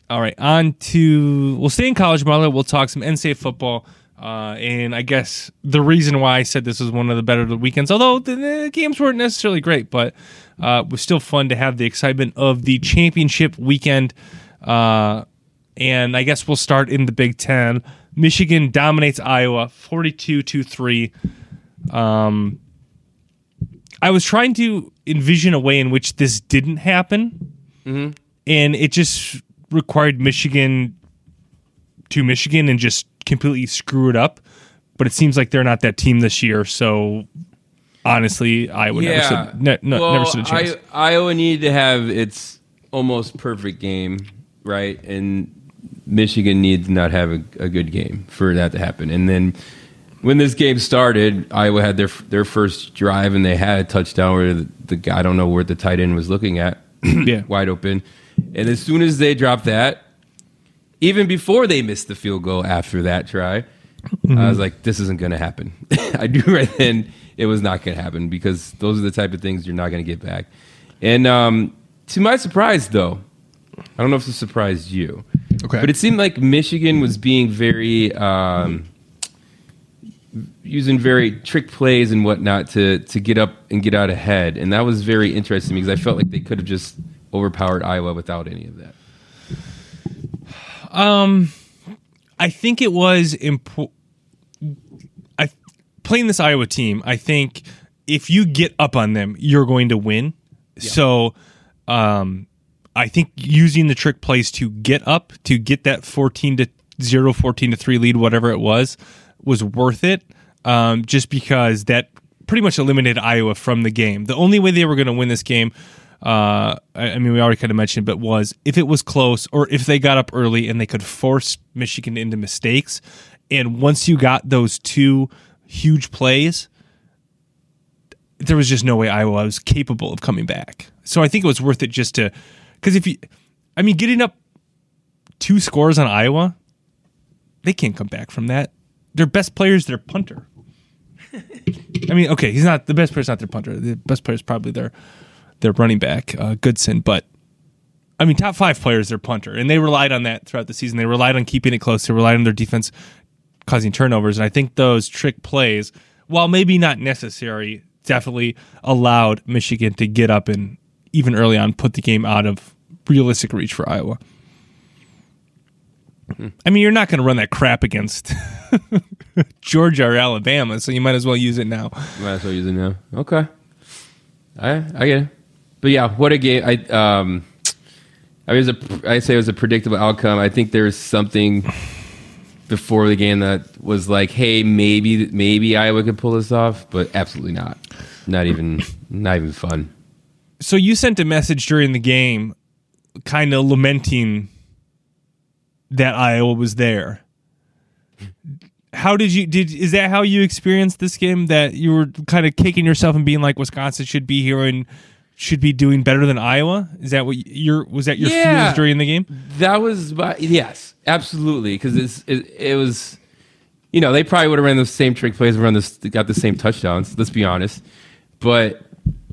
[SPEAKER 2] All right, on to we'll stay in college, Marla. We'll talk some NCAA football. Uh, and I guess the reason why I said this was one of the better weekends, although the, the games weren't necessarily great, but uh, it was still fun to have the excitement of the championship weekend. Uh, and I guess we'll start in the Big Ten. Michigan dominates Iowa 42 to 3. Um, I was trying to envision a way in which this didn't happen. Mm-hmm. And it just required Michigan to Michigan and just completely screw it up. But it seems like they're not that team this year. So honestly, I would yeah. never stood, ne- no,
[SPEAKER 1] well,
[SPEAKER 2] never a chance.
[SPEAKER 1] I, Iowa needed to have its almost perfect game, right? And Michigan needs not have a, a, good game for that to happen. And then when this game started, Iowa had their their first drive and they had a touchdown where the, the I don't know where the tight end was looking at, yeah, [CLEARS THROAT] wide open. And as soon as they dropped that, even before they missed the field goal after that try, mm-hmm. I was like, this isn't going to happen. [LAUGHS] I knew right then it was not going to happen because those are the type of things you're not going to get back. And um, to my surprise, though, I don't know if this surprised you, okay, but it seemed like Michigan was being very. Um, using very trick plays and whatnot to to get up and get out ahead, and that was very interesting because I felt like they could have just overpowered Iowa without any of that.
[SPEAKER 2] Um, I think it was important. I playing this Iowa team. I think if you get up on them, you're going to win. Yeah. So, um, I think using the trick plays to get up to get that 14 to 0, 14 to 3 lead, whatever it was, was worth it. Um, just because that pretty much eliminated Iowa from the game. The only way they were going to win this game uh, I mean, we already kind of mentioned, but was if it was close or if they got up early and they could force Michigan into mistakes. And once you got those two huge plays, there was just no way Iowa was capable of coming back. So I think it was worth it just to, because if you, I mean, getting up two scores on Iowa, they can't come back from that. Their best players, their punter. [LAUGHS] I mean, okay, he's not the best player. Is not their punter. The best player is probably their their running back uh, Goodson, but I mean, top five players, their punter, and they relied on that throughout the season. They relied on keeping it close. They relied on their defense causing turnovers, and I think those trick plays, while maybe not necessary, definitely allowed Michigan to get up and even early on put the game out of realistic reach for Iowa. I mean, you're not going to run that crap against [LAUGHS] Georgia or Alabama, so you might as well use it now.
[SPEAKER 1] Might as well use it now. Okay. I I get it. But yeah, what a game! I um, I was a I say it was a predictable outcome. I think there's something before the game that was like, hey, maybe maybe Iowa could pull this off, but absolutely not. Not even not even fun.
[SPEAKER 2] So you sent a message during the game, kind of lamenting that Iowa was there. How did you did is that how you experienced this game that you were kind of kicking yourself and being like Wisconsin should be here and should be doing better than Iowa? Is that what your was that your
[SPEAKER 1] Yeah.
[SPEAKER 2] feelings during the game?
[SPEAKER 1] That was my, yes, absolutely, because it, it was, you know, they probably would have ran the same trick plays, and run this, got the same touchdowns. Let's be honest, but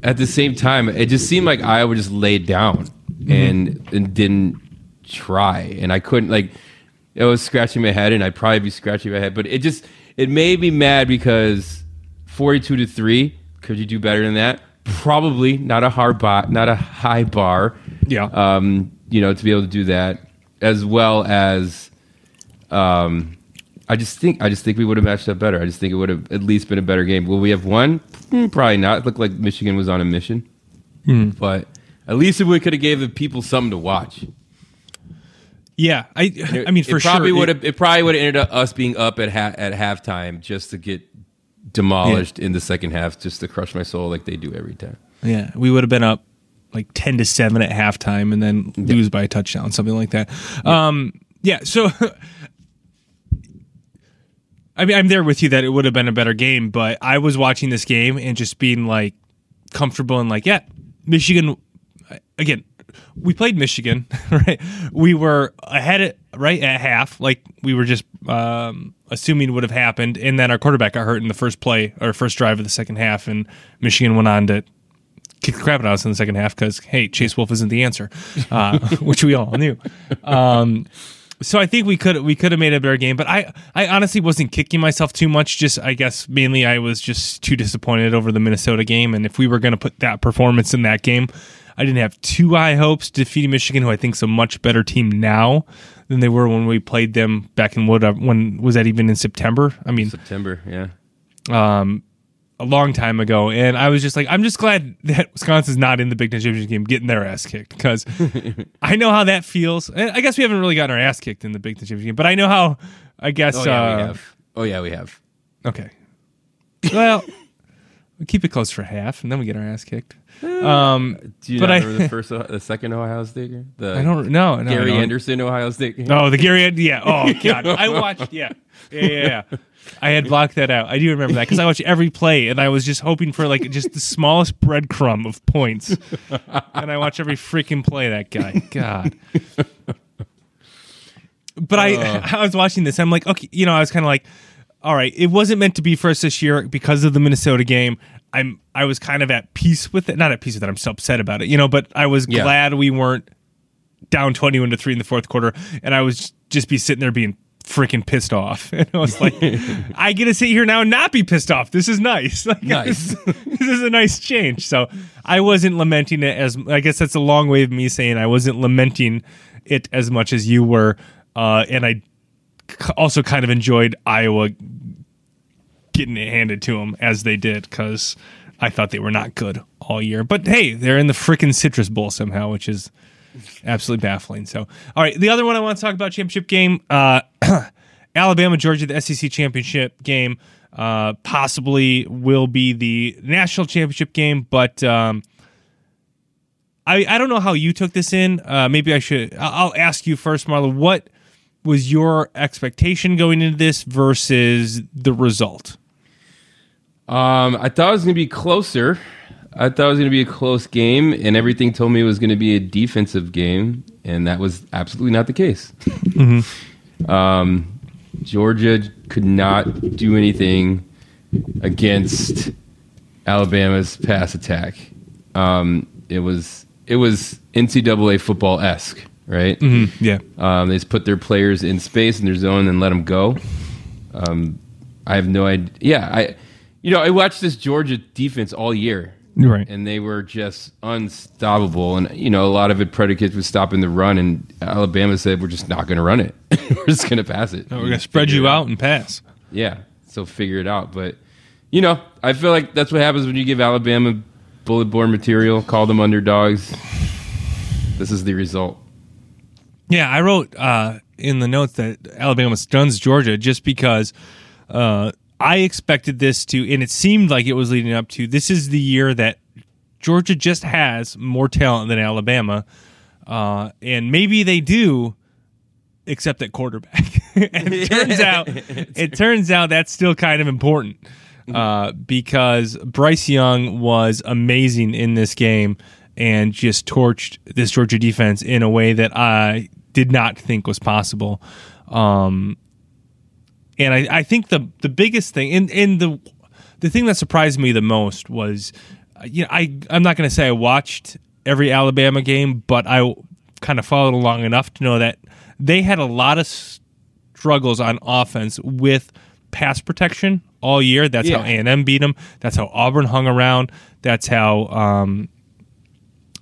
[SPEAKER 1] at the same time, it just seemed like Iowa just laid down mm-hmm. and and didn't try, and I couldn't like. I was scratching my head, and I'd probably be scratching my head, but it just it made me mad because forty-two to three. Could you do better than that? Probably not a hard bar, not a high bar
[SPEAKER 2] Yeah.
[SPEAKER 1] um, you know, to be able to do that, as well as, um, I just think I just think we would have matched up better. I just think it would have at least been a better game. Will we have won? Hmm, Probably not. It looked like Michigan was on a mission, but at least if we could have gave the people something to watch.
[SPEAKER 2] yeah, I
[SPEAKER 1] It-
[SPEAKER 2] I mean for
[SPEAKER 1] it probably
[SPEAKER 2] sure
[SPEAKER 1] would
[SPEAKER 2] it-
[SPEAKER 1] have. It probably would have ended up us being up at ha- at halftime just to get demolished in the second half, just to crush my soul like they do every time.
[SPEAKER 2] Yeah, we would have been up like ten to seven at halftime, and then lose by a touchdown, something like that. Um, yeah. So, [LAUGHS] I mean, I'm there with you that it would have been a better game, but I was watching this game and just being like comfortable and like, yeah, Michigan. Again, we played Michigan, [LAUGHS] right? We were ahead at, right at half, like we were just um, assuming would have happened, and then our quarterback got hurt in the first play or first drive of the second half, and Michigan went on to kick the crap out of us in the second half because hey, Chase Wolf isn't the answer, uh, [LAUGHS] which we all knew. Um, so I think we could we could have made a better game, but I I honestly wasn't kicking myself too much. Just I guess mainly I was just too disappointed over the Minnesota game, and if we were going to put that performance in that game, I didn't have too high hopes defeating Michigan, who I think is a much better team now than they were when we played them back in what when was that even in September? I mean,
[SPEAKER 1] September, yeah.
[SPEAKER 2] um, a long time ago, and I was just like, I'm just glad that Wisconsin's not in the Big Ten championship game, getting their ass kicked because [LAUGHS] I know how that feels. And I guess we haven't really gotten our ass kicked in the Big Ten championship game, but I know how. I guess.
[SPEAKER 1] Oh yeah,
[SPEAKER 2] uh,
[SPEAKER 1] we have. Oh yeah, we have.
[SPEAKER 2] Okay. Well, [LAUGHS] we keep it close for half, and then we get our ass kicked. Um,
[SPEAKER 1] Do you
[SPEAKER 2] but
[SPEAKER 1] not
[SPEAKER 2] I-
[SPEAKER 1] remember the [LAUGHS] first, the second Ohio State game? The
[SPEAKER 2] I don't know. No,
[SPEAKER 1] Gary
[SPEAKER 2] don't.
[SPEAKER 1] Anderson Ohio State game.
[SPEAKER 2] Oh, the Gary. Yeah. [LAUGHS] Oh God, I watched. Yeah. Yeah. Yeah. yeah. I had blocked that out. I do remember that because I watched every play, and I was just hoping for like just the smallest breadcrumb of points. and I watch every freaking play. That guy. God. But I, I was watching this. I'm like, okay, you know, I was kind of like, all right, it wasn't meant to be for us this year because of the Minnesota game. I'm, I was kind of at peace with it. Not at peace with it. I'm so upset about it, you know. But I was
[SPEAKER 1] Yeah.
[SPEAKER 2] glad we weren't down 21 to 3 in the fourth quarter and i was just be sitting there being freaking pissed off [LAUGHS] and i was like [LAUGHS] i get to sit here now and not be pissed off this is nice [LAUGHS] like,
[SPEAKER 1] Nice.
[SPEAKER 2] this, this is a nice change so i wasn't lamenting it as i guess that's a long way of me saying i wasn't lamenting it as much as you were uh, and I also kind of enjoyed iowa getting it handed to them as they did because I thought they were not good all year. But hey, they're in the freaking Citrus Bowl somehow, which is absolutely baffling. So, all right, the other one I want to talk about championship game, uh, [CLEARS THROAT] Alabama Georgia, the SEC championship game, uh, possibly will be the national championship game, but. Um, I, I don't know how you took this in. Uh, maybe I should. I'll I'll ask you first, Marla. What was your expectation going into this versus the result?
[SPEAKER 1] Um, I thought it was going to be closer. I thought it was going to be a close game, and everything told me it was going to be a defensive game, and that was absolutely not the case. Um, Georgia could not do anything against Alabama's pass attack. Um, it was it was NCAA football esque, right?
[SPEAKER 2] Yeah.
[SPEAKER 1] Um, they just put their players in space in their zone and let them go. Um, I have no idea. Yeah, I, you know, I watched this Georgia defense all year,
[SPEAKER 2] Right.
[SPEAKER 1] and they were just unstoppable. And you know, a lot of it predicates with stopping the run. And Alabama said, "We're just not going to run it. [LAUGHS] we're just going to pass it.
[SPEAKER 2] We're gonna spread you
[SPEAKER 1] it
[SPEAKER 2] out and pass.
[SPEAKER 1] Yeah, so figure it out. But you know, I feel like that's what happens when you give Alabama bullet board material. Call them underdogs. This is the result.
[SPEAKER 2] Yeah, I wrote uh, in the notes that Alabama stuns Georgia just because uh, I expected this to, and it seemed like it was leading up to. This is the year that Georgia just has more talent than Alabama, uh, and maybe they do, except at quarterback. [LAUGHS] and it turns [LAUGHS] out, it turns out that's still kind of important uh, because Bryce Young was amazing in this game and just torched this Georgia defense in a way that I did not think was possible. Um, and I, I think the the biggest thing and, and the the thing that surprised me the most was uh, you know I I'm not going to say I watched every Alabama game, but I kind of followed along enough to know that they had a lot of struggles on offense with pass protection all year. That's how A&M beat them. That's how Auburn hung around. That's how um,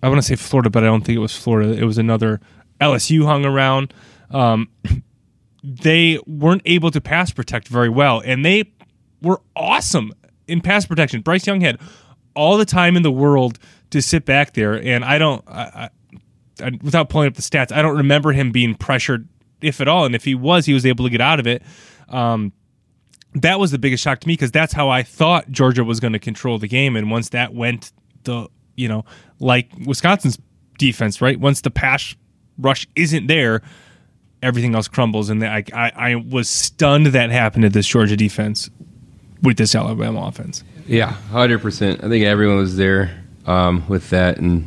[SPEAKER 2] I want to say Florida, but I don't think it was Florida. It was another LSU hung around. Um, they weren't able to pass protect very well, and they were awesome in pass protection. Bryce Young had all the time in the world to sit back there, and I don't, I, I, I, without pulling up the stats, I don't remember him being pressured, if at all. And if he was, he was able to get out of it. Um, that was the biggest shock to me because that's how I thought Georgia was going to control the game. And once that went the, you know, like Wisconsin's defense, right? Once the pass rush isn't there, everything else crumbles. And I, I, I was stunned that happened to this Georgia defense with this Alabama offense.
[SPEAKER 1] Yeah, hundred percent. I think everyone was there um, with that, and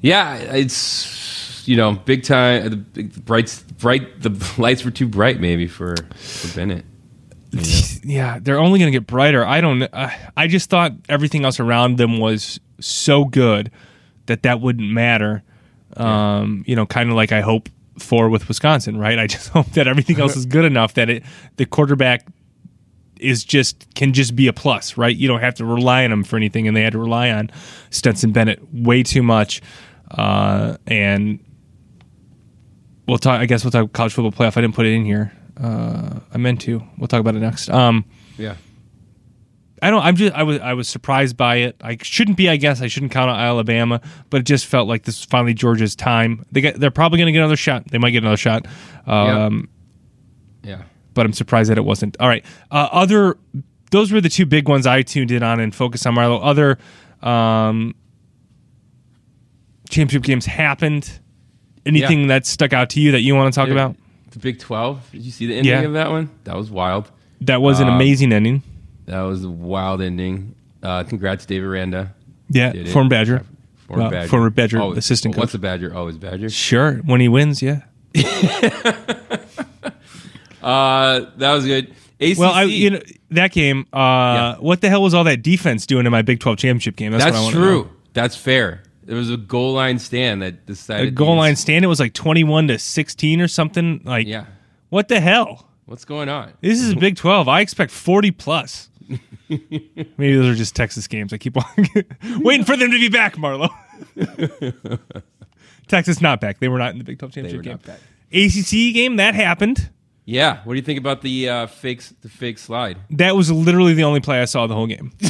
[SPEAKER 1] yeah, it's you know big time. The big, bright, bright. The [LAUGHS] lights were too bright, maybe for for Bennett. [LAUGHS]
[SPEAKER 2] yeah, they're only going to get brighter. I don't. Uh, I just thought everything else around them was so good that that wouldn't matter. Um, you know, kind of like I hope for with Wisconsin, right? I just [LAUGHS] hope that everything else is good enough that it the quarterback is just can just be a plus, right? You don't have to rely on him for anything, and they had to rely on Stetson Bennett way too much. Uh, and we'll talk. I guess we'll talk college football playoff. I didn't put it in here. Uh, I meant to. We'll talk about it next. Um,
[SPEAKER 1] Yeah,
[SPEAKER 2] I don't. I'm just. I was. I was surprised by it. I shouldn't be. I guess I shouldn't count on Alabama, but it just felt like this is finally Georgia's time. They get. They're probably going to get another shot. They might get another shot. Um,
[SPEAKER 1] yeah.
[SPEAKER 2] But I'm surprised that it wasn't. All right. Uh, other. Those were the two big ones I tuned in on and focused on. Marlo. Other um, championship games happened. Anything
[SPEAKER 1] Yeah.
[SPEAKER 2] that stuck out to you that you want to talk about?
[SPEAKER 1] the Big Twelve. Did you see the ending
[SPEAKER 2] Yeah.
[SPEAKER 1] of that one? That was wild.
[SPEAKER 2] That was an
[SPEAKER 1] Um,
[SPEAKER 2] amazing ending.
[SPEAKER 1] That was a wild ending. Uh, congrats, Dave Aranda.
[SPEAKER 2] Yeah,
[SPEAKER 1] did
[SPEAKER 2] former Badger.
[SPEAKER 1] Former
[SPEAKER 2] Uh,
[SPEAKER 1] Badger.
[SPEAKER 2] former Badger
[SPEAKER 1] Oh,
[SPEAKER 2] assistant
[SPEAKER 1] What's
[SPEAKER 2] coach.
[SPEAKER 1] What's a Badger? Oh, it's Badger.
[SPEAKER 2] Sure, when he wins, yeah. [LAUGHS]
[SPEAKER 1] Uh, that was good. ACC.
[SPEAKER 2] Well, I you know that game. Uh,
[SPEAKER 1] Yeah.
[SPEAKER 2] What the hell was all that defense doing in my Big Twelve championship game? That's, what I
[SPEAKER 1] that's true. That's fair. There was a goal line stand that decided
[SPEAKER 2] The goal line stand. It was like twenty-one to sixteen or something. Like,
[SPEAKER 1] Yeah.
[SPEAKER 2] what the hell?
[SPEAKER 1] What's going on?
[SPEAKER 2] This is Big Twelve. I expect forty plus. [LAUGHS] Maybe those are just Texas games. I keep waiting for them to be back, Marlo. [LAUGHS] Texas not back. They were not in the Big Twelve
[SPEAKER 1] They were
[SPEAKER 2] championship game. ACC game that happened.
[SPEAKER 1] Yeah. What do you think about the uh, fake the fake slide?
[SPEAKER 2] That was literally the only play I saw the whole game. [LAUGHS]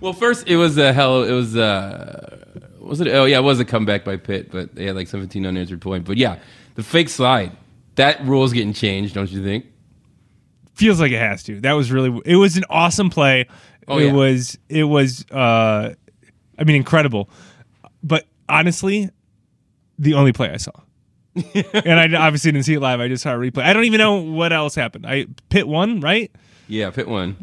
[SPEAKER 1] Well, first it was a hell. It was a was it? Oh yeah, it was a comeback by Pitt, but they had like 17 unanswered point. But yeah, the fake slide. That rule's getting changed, don't you think?
[SPEAKER 2] Feels like it has to. That was really it was an awesome play.
[SPEAKER 1] Oh,
[SPEAKER 2] it
[SPEAKER 1] yeah.
[SPEAKER 2] was it was uh I mean incredible. But honestly, the only play I saw. [LAUGHS] and I obviously didn't see it live. I just saw a replay. I don't even know what else happened. I Pitt won, right?
[SPEAKER 1] Yeah, Pitt won.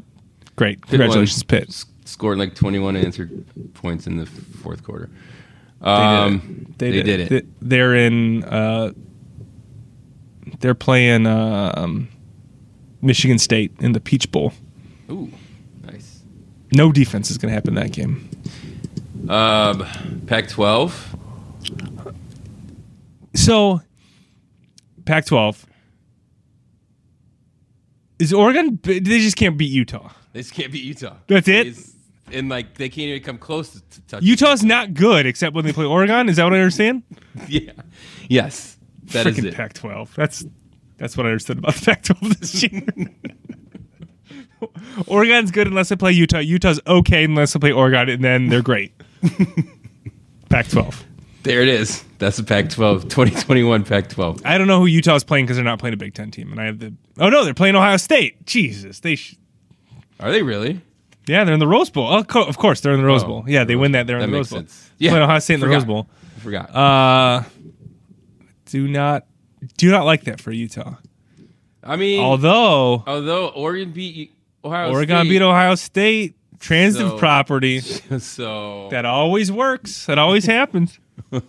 [SPEAKER 2] Great.
[SPEAKER 1] Pitt
[SPEAKER 2] Congratulations,
[SPEAKER 1] won.
[SPEAKER 2] Pitt.
[SPEAKER 1] S- scored like 21 answered points in the fourth quarter.
[SPEAKER 2] They
[SPEAKER 1] Um,
[SPEAKER 2] did it. They, did, it. They're in uh they're playing um Michigan State in the Peach Bowl.
[SPEAKER 1] Ooh, nice.
[SPEAKER 2] No defense is going to happen in that game.
[SPEAKER 1] Um, Pac-12.
[SPEAKER 2] So, Pac 12. Is Oregon, they just can't beat Utah.
[SPEAKER 1] They just can't beat Utah.
[SPEAKER 2] That's it?
[SPEAKER 1] It's, and like they can't even come close to, touching.
[SPEAKER 2] Utah's not good except when they play Oregon. Is that what I understand? [LAUGHS]
[SPEAKER 1] Yeah. Yes. That is
[SPEAKER 2] Freaking
[SPEAKER 1] it.
[SPEAKER 2] Pac-12. That's that's what I understood about [LAUGHS] the Pac-12 this year. [LAUGHS] Oregon's good unless they play Utah. Utah's okay unless they play Oregon, and then they're great. [LAUGHS] Pac-12.
[SPEAKER 1] There it is. That's the Pac-12, 2021 Pac-12.
[SPEAKER 2] I don't know who Utah's playing because they're not playing a Big Ten team, and I have the. Oh no, they're playing Ohio State. Jesus, they. Sh-
[SPEAKER 1] Are they really?
[SPEAKER 2] yeah, they're in the Rose Bowl. Oh, co- of course, they're in the Rose
[SPEAKER 1] Oh,
[SPEAKER 2] Bowl. Yeah, they win that. They're in the Rose Bowl.
[SPEAKER 1] sense. Yeah.
[SPEAKER 2] Playing Ohio State in the Rose Bowl.
[SPEAKER 1] I forgot.
[SPEAKER 2] Uh, do not, do not like that for Utah.
[SPEAKER 1] I mean,
[SPEAKER 2] Although
[SPEAKER 1] although Oregon beat Ohio
[SPEAKER 2] Oregon
[SPEAKER 1] State,
[SPEAKER 2] beat Ohio State, transitive
[SPEAKER 1] So-
[SPEAKER 2] property. [LAUGHS]
[SPEAKER 1] so
[SPEAKER 2] That always works. That always happens. [LAUGHS]
[SPEAKER 1] all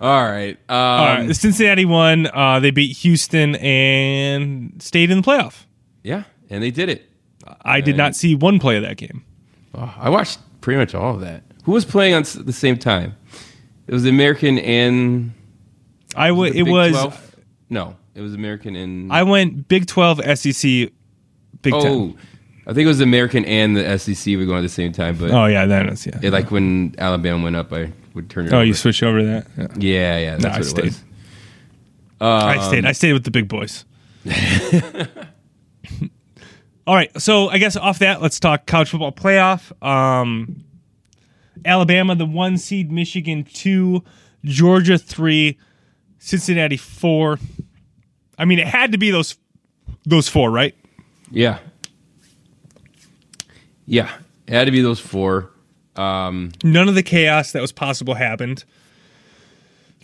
[SPEAKER 1] right. Um,
[SPEAKER 2] All right, Cincinnati won. Uh, they beat Houston and stayed in the playoff.
[SPEAKER 1] Yeah, and they did it.
[SPEAKER 2] I did not see one play of that game.
[SPEAKER 1] Oh, I watched pretty much all of that. Who was playing on the same time? It was the American and
[SPEAKER 2] I w- it
[SPEAKER 1] Big
[SPEAKER 2] was
[SPEAKER 1] 12? no, it was American and
[SPEAKER 2] I went Big Twelve, SEC, Big
[SPEAKER 1] oh,
[SPEAKER 2] Ten.
[SPEAKER 1] I think it was American and the SEC were going at the same time. But
[SPEAKER 2] Oh yeah, that is yeah.
[SPEAKER 1] it, like when Alabama went up, I would turn it.
[SPEAKER 2] oh,
[SPEAKER 1] over.
[SPEAKER 2] you switched over to that. Yeah.
[SPEAKER 1] Yeah, yeah, that's
[SPEAKER 2] No, I
[SPEAKER 1] what
[SPEAKER 2] stayed.
[SPEAKER 1] it was. Um,
[SPEAKER 2] I stayed. I stayed with the big boys. [LAUGHS] All right, so I guess off that, let's talk college football playoff. Um, Alabama, the one seed, Michigan two, Georgia three, Cincinnati four. I mean, it had to be those those four, right?
[SPEAKER 1] Yeah, yeah, it had to be those four. Um,
[SPEAKER 2] None of the chaos that was possible happened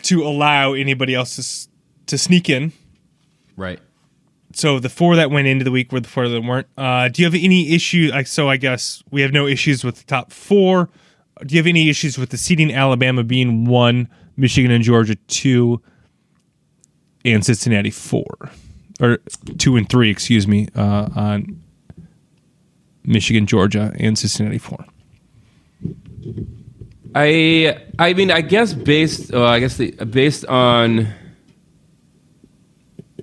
[SPEAKER 2] to allow anybody else to, s- to sneak in.
[SPEAKER 1] right.
[SPEAKER 2] so the four that went into the week were the four that weren't. Uh, do you have any issue? Like, so I guess we have no issues with the top four. Do you have any issues with the seeding Alabama being one, Michigan and Georgia two, and Cincinnati four, or two and three? Excuse me, uh, on Michigan, Georgia, and Cincinnati four.
[SPEAKER 1] I I mean I guess based uh, I guess the, based on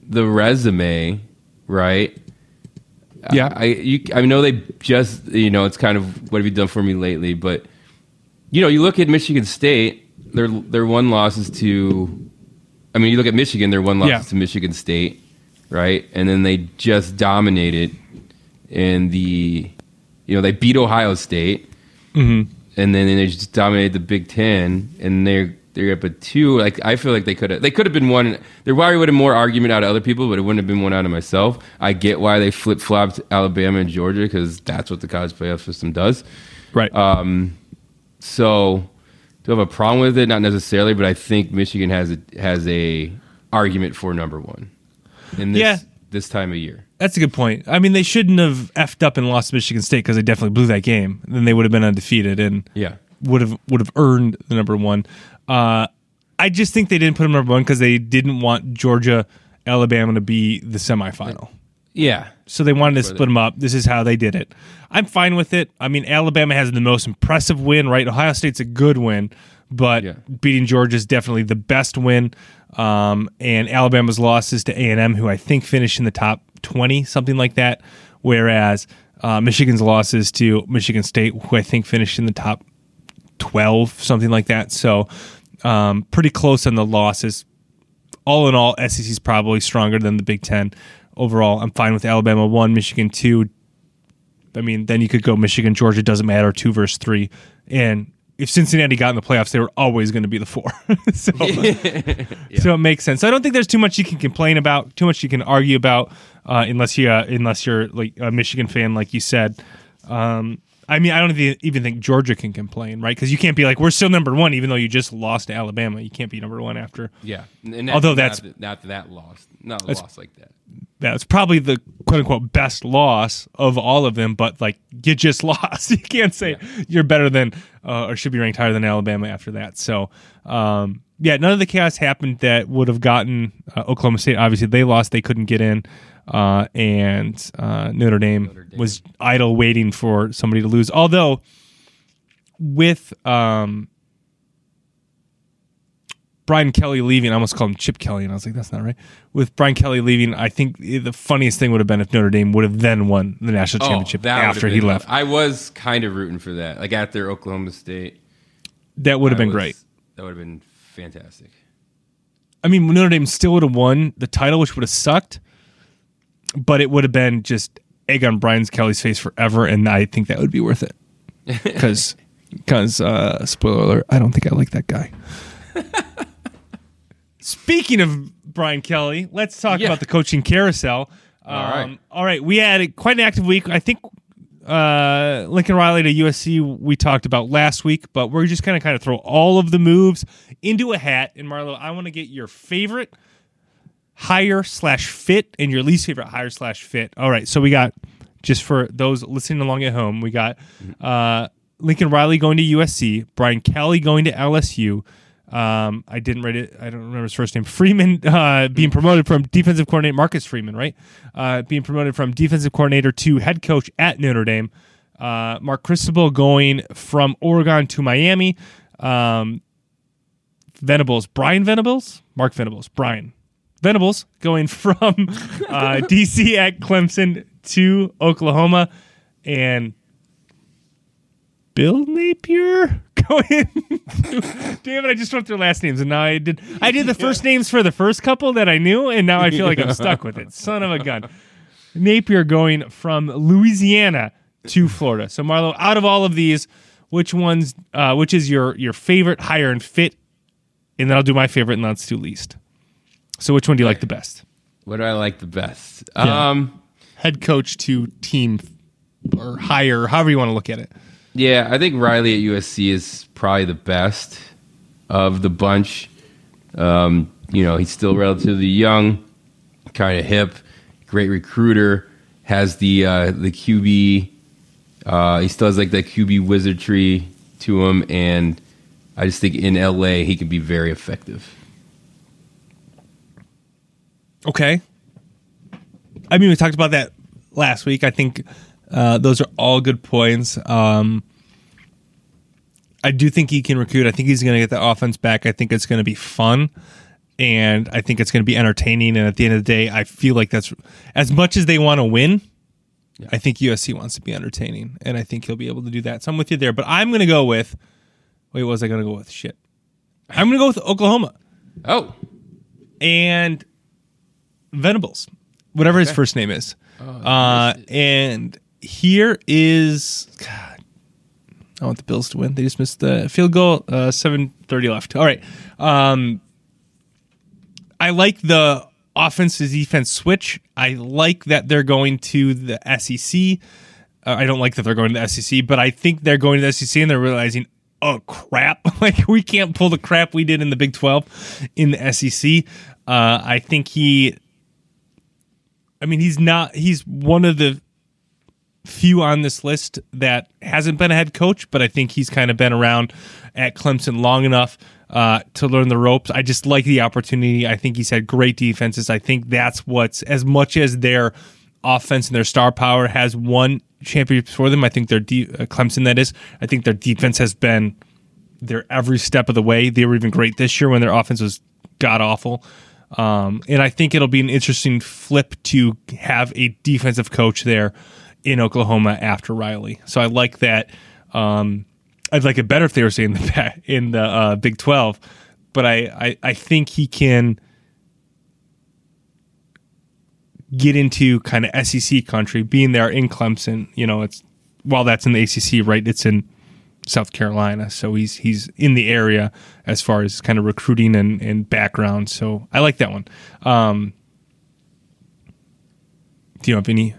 [SPEAKER 1] the resume, right?
[SPEAKER 2] Yeah.
[SPEAKER 1] I you I know they just you know it's kind of what have you done for me lately, but you know you look at Michigan State, their their one loss is to, I mean you look at Michigan, they're one loss
[SPEAKER 2] Yeah.
[SPEAKER 1] to Michigan State, right? And then they just dominated in the, you know they beat Ohio State
[SPEAKER 2] Mm-hmm.
[SPEAKER 1] and then they just dominated the Big Ten, and they're they're up at two. Like I feel like they could have they could have been one. There probably would have more argument out of other people, but it wouldn't have been one out of myself. I get why they flip flopped Alabama and Georgia because that's what the college playoff system does.
[SPEAKER 2] Right.
[SPEAKER 1] Um, so do I have a problem with it? Not necessarily, but I think Michigan has a has a argument for number one in this
[SPEAKER 2] Yeah.
[SPEAKER 1] this time of year.
[SPEAKER 2] That's a good point. I mean, they shouldn't have effed up and lost Michigan State because they definitely blew that game. Then they would have been undefeated and
[SPEAKER 1] Yeah.
[SPEAKER 2] would have would have earned the number one. Uh, I just think they didn't put them number one because they didn't want Georgia, Alabama to be the semifinal.
[SPEAKER 1] Yeah.
[SPEAKER 2] So they wanted to split them up. This is how they did it. I'm fine with it. I mean, Alabama has the most impressive win, right? Ohio State's a good win, but
[SPEAKER 1] Yeah.
[SPEAKER 2] beating Georgia is definitely the best win. Um, and Alabama's losses to A and M, who I think finished in the top 20, something like that. Whereas uh, Michigan's losses to Michigan State, who I think finished in the top 12, something like that. So um, pretty close on the losses. All in all, SEC's probably stronger than the Big Ten. Overall, I'm fine with Alabama one, Michigan two. I mean, then you could go Michigan, Georgia, doesn't matter, two versus three. And if Cincinnati got in the playoffs, they were always going to be the four. [LAUGHS] so, [LAUGHS] so it makes sense. I don't think there's too much you can complain about, too much you can argue about, uh, unless you uh, unless you're like a Michigan fan, like you said. Um, I mean, I don't even even think Georgia can complain, right? Because you can't be like, we're still number one, even though you just lost to Alabama. You can't be number one after.
[SPEAKER 1] Yeah. And
[SPEAKER 2] Although that's-
[SPEAKER 1] not, not that loss, not a loss like that.
[SPEAKER 2] That's probably the quote unquote best loss of all of them, but like you just [LAUGHS] lost. You can't say you're better than uh, or should be ranked higher than Alabama after that. So, um, yeah, none of the chaos happened that would have gotten uh, Oklahoma State. Obviously, they lost; they couldn't get in, uh, and uh, Notre, Dame was idle, waiting for somebody to lose. Although, with um, Brian Kelly leaving, I almost called him Chip Kelly, and I was like, that's not right. With Brian Kelly leaving, I think the funniest thing would have been if Notre Dame would have then won the national championship
[SPEAKER 1] Oh, that
[SPEAKER 2] after he left.
[SPEAKER 1] I was kind of rooting for that. Like after Oklahoma State,
[SPEAKER 2] That would have
[SPEAKER 1] I
[SPEAKER 2] been
[SPEAKER 1] was-
[SPEAKER 2] great.
[SPEAKER 1] That would have been fantastic.
[SPEAKER 2] I mean, Notre Dame still would have won the title, which would have sucked, but it would have been just egg on Brian Kelly's face forever, and I think that would be worth it. [LAUGHS] Because, because, uh, spoiler alert, I don't think I like that guy. [LAUGHS] Speaking of Brian Kelly, let's talk
[SPEAKER 1] Yeah.
[SPEAKER 2] about the coaching carousel. Um,
[SPEAKER 1] All right.
[SPEAKER 2] All right. We had a, quite an active week. I think uh, Lincoln Riley to USC we talked about last week, but we're just going to kind of throw all of the moves into a hat. And Marlo, I want to get your favorite hire slash fit and your least favorite hire slash fit. All right. So we got, just for those listening along at home, we got uh, Lincoln Riley going to USC, Brian Kelly going to LSU. Um, I didn't write it. I don't remember his first name. Freeman [LAUGHS] uh, being promoted from defensive coordinator, Marcus Freeman, right? Uh, being promoted from defensive coordinator to head coach at Notre Dame. Uh, Mark Cristobal going from Oregon to Miami. Um, Venables, Brian Venables, Mark Venables, Brian Venables going [LAUGHS] from uh, [LAUGHS] DC at Clemson to Oklahoma, and Bill Napier going. [LAUGHS] Damn it! I just went through last names, and now I did. I did the [LAUGHS] first names for the first couple that I knew, and now I feel like I'm stuck with it. Son of a gun. Napier going from Louisiana to Florida. So Marlo, out of all of these, which ones? Uh, which is your your favorite hire and fit? And then I'll do my favorite, and that's to least. So which one do you like the best?
[SPEAKER 1] What do I like the best?
[SPEAKER 2] Yeah.
[SPEAKER 1] Um,
[SPEAKER 2] Head coach to team or hire, however you want to look at it.
[SPEAKER 1] Yeah, I think Riley at USC is probably the best of the bunch. Um, you know, he's still relatively young, kind of hip, great recruiter, has the uh, the QB. Uh, he still has like that QB wizardry to him, and I just think in LA he can be very effective.
[SPEAKER 2] Okay. I mean, we talked about that last week. I think uh, those are all good points. Um, I do think he can recruit. I think he's going to get the offense back. I think it's going to be fun. And I think it's going to be entertaining. And at the end of the day, I feel like that's as much as they want to win. I think USC wants to be entertaining, and I think he'll be able to do that. So I'm with you there. But I'm going to go with. Wait, what was I going to go with? Shit. I'm going to go with Oklahoma
[SPEAKER 1] Oh,
[SPEAKER 2] and Venables, whatever his first name is. uh, and here is God. I want the Bills to win. They just missed the field goal. Uh, Seven thirty left. All right. Um, I like the offense to defense switch. I like that they're going to the SEC. Uh, I don't like that they're going to the SEC, but I think they're going to the SEC and they're realizing, oh crap, [LAUGHS] like we can't pull the crap we did in the Big Twelve in the SEC. Uh, I think he. I mean, he's not. He's one of the few on this list that hasn't been a head coach, but I think he's kind of been around at Clemson long enough uh, to learn the ropes. I just like the opportunity. I think he's had great defenses. I think that's what's as much as their offense and their star power has won championships for them. I think their de- uh, Clemson that is. I think their defense has been there every step of the way. They were even great this year when their offense was god awful. Um, and I think it'll be an interesting flip to have a defensive coach there in Oklahoma after Riley. So I like that. Um, I'd like it better if they were saying the [LAUGHS] in the uh, Big Twelve, but I, I I think he can get into kind of SEC country, being there in Clemson. You know, it's while that's in the ACC, right? It's in South Carolina, so he's he's in the area as far as kind of recruiting and, and background. So I like that one. Um, do you have any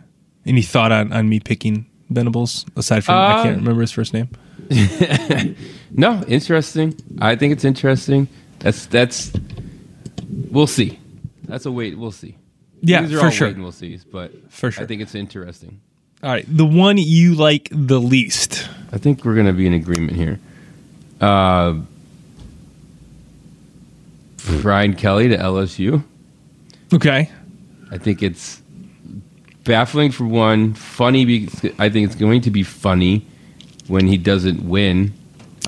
[SPEAKER 2] any thought on, on me picking Venables aside from I can't
[SPEAKER 1] Uh,
[SPEAKER 2] remember his first name? [LAUGHS]
[SPEAKER 1] no, interesting. I think it's interesting. That's that's. We'll see. That's a wait. We'll see.
[SPEAKER 2] Yeah,
[SPEAKER 1] These are
[SPEAKER 2] for sure.
[SPEAKER 1] We'll see. But
[SPEAKER 2] For sure.
[SPEAKER 1] I think it's interesting.
[SPEAKER 2] All right, the one you like the least.
[SPEAKER 1] I think we're going to be in agreement here. Uh, Brian Kelly to LSU.
[SPEAKER 2] Okay.
[SPEAKER 1] I think it's baffling for one, funny because I think it's going to be funny when he doesn't win.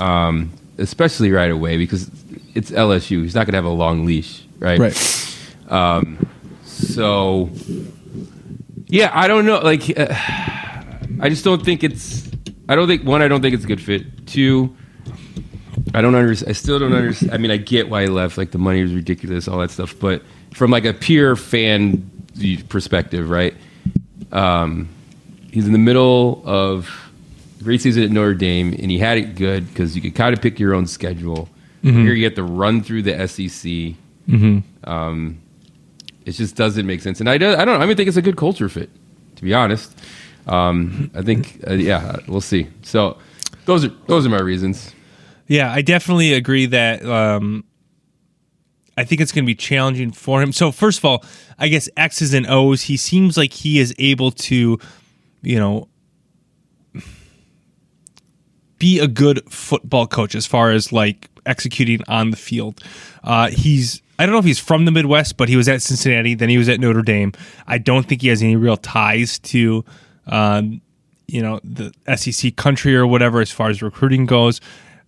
[SPEAKER 1] Um, especially right away because it's LSU. He's not going to have a long leash, right?
[SPEAKER 2] Right.
[SPEAKER 1] Um, so, yeah, I don't know. Like, uh, I just don't think it's. I don't think one. I don't think it's a good fit. Two. I don't understand. I still don't understand. I mean, I get why he left. Like the money was ridiculous, all that stuff. But from like a pure fan perspective, right? Um, he's in the middle of great season at Notre Dame, and he had it good because you could kind of pick your own schedule. Here you have to run through the SEC. Um, it just doesn't make sense, and I don't. I don't. I think it's a good culture fit, to be honest. Um, I think, uh, yeah, we'll see. So those are those are my reasons.
[SPEAKER 2] Yeah, I definitely agree that um, I think it's going to be challenging for him. So first of all, I guess X's and O's. He seems like he is able to, you know, be a good football coach as far as like executing on the field. Uh, he's I don't know if he's from the Midwest, but he was at Cincinnati, then he was at Notre Dame. I don't think he has any real ties to, um, you know, the SEC country or whatever as far as recruiting goes.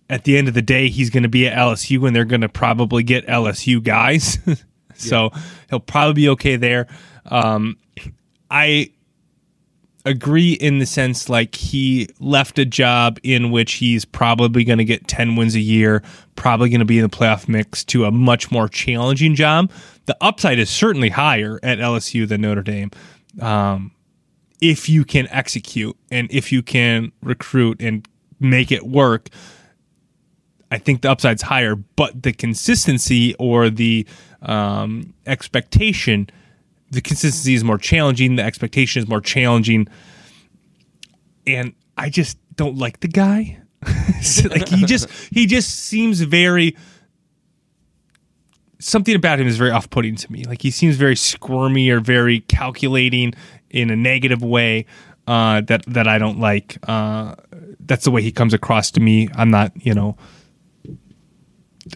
[SPEAKER 2] At the end of the day, he's going to be at LSU, and they're going to probably get LSU guys. [LAUGHS] so he'll probably be okay there. Um, I agree in the sense like he left a job in which he's probably going to get 10 wins a year, probably going to be in the playoff mix to a much more challenging job. The upside is certainly higher at LSU than Notre Dame. Um, if you can execute and if you can recruit and make it work, I think the upside's higher, but the consistency or the um, expectation the consistency is more challenging, the expectation is more challenging, and I just don't like the guy. [LAUGHS] Like he just he just seems very something about him is very off-putting to me. Like he seems very squirmy or very calculating in a negative way uh, that that I don't like. Uh, that's the way he comes across to me. I'm not, you know,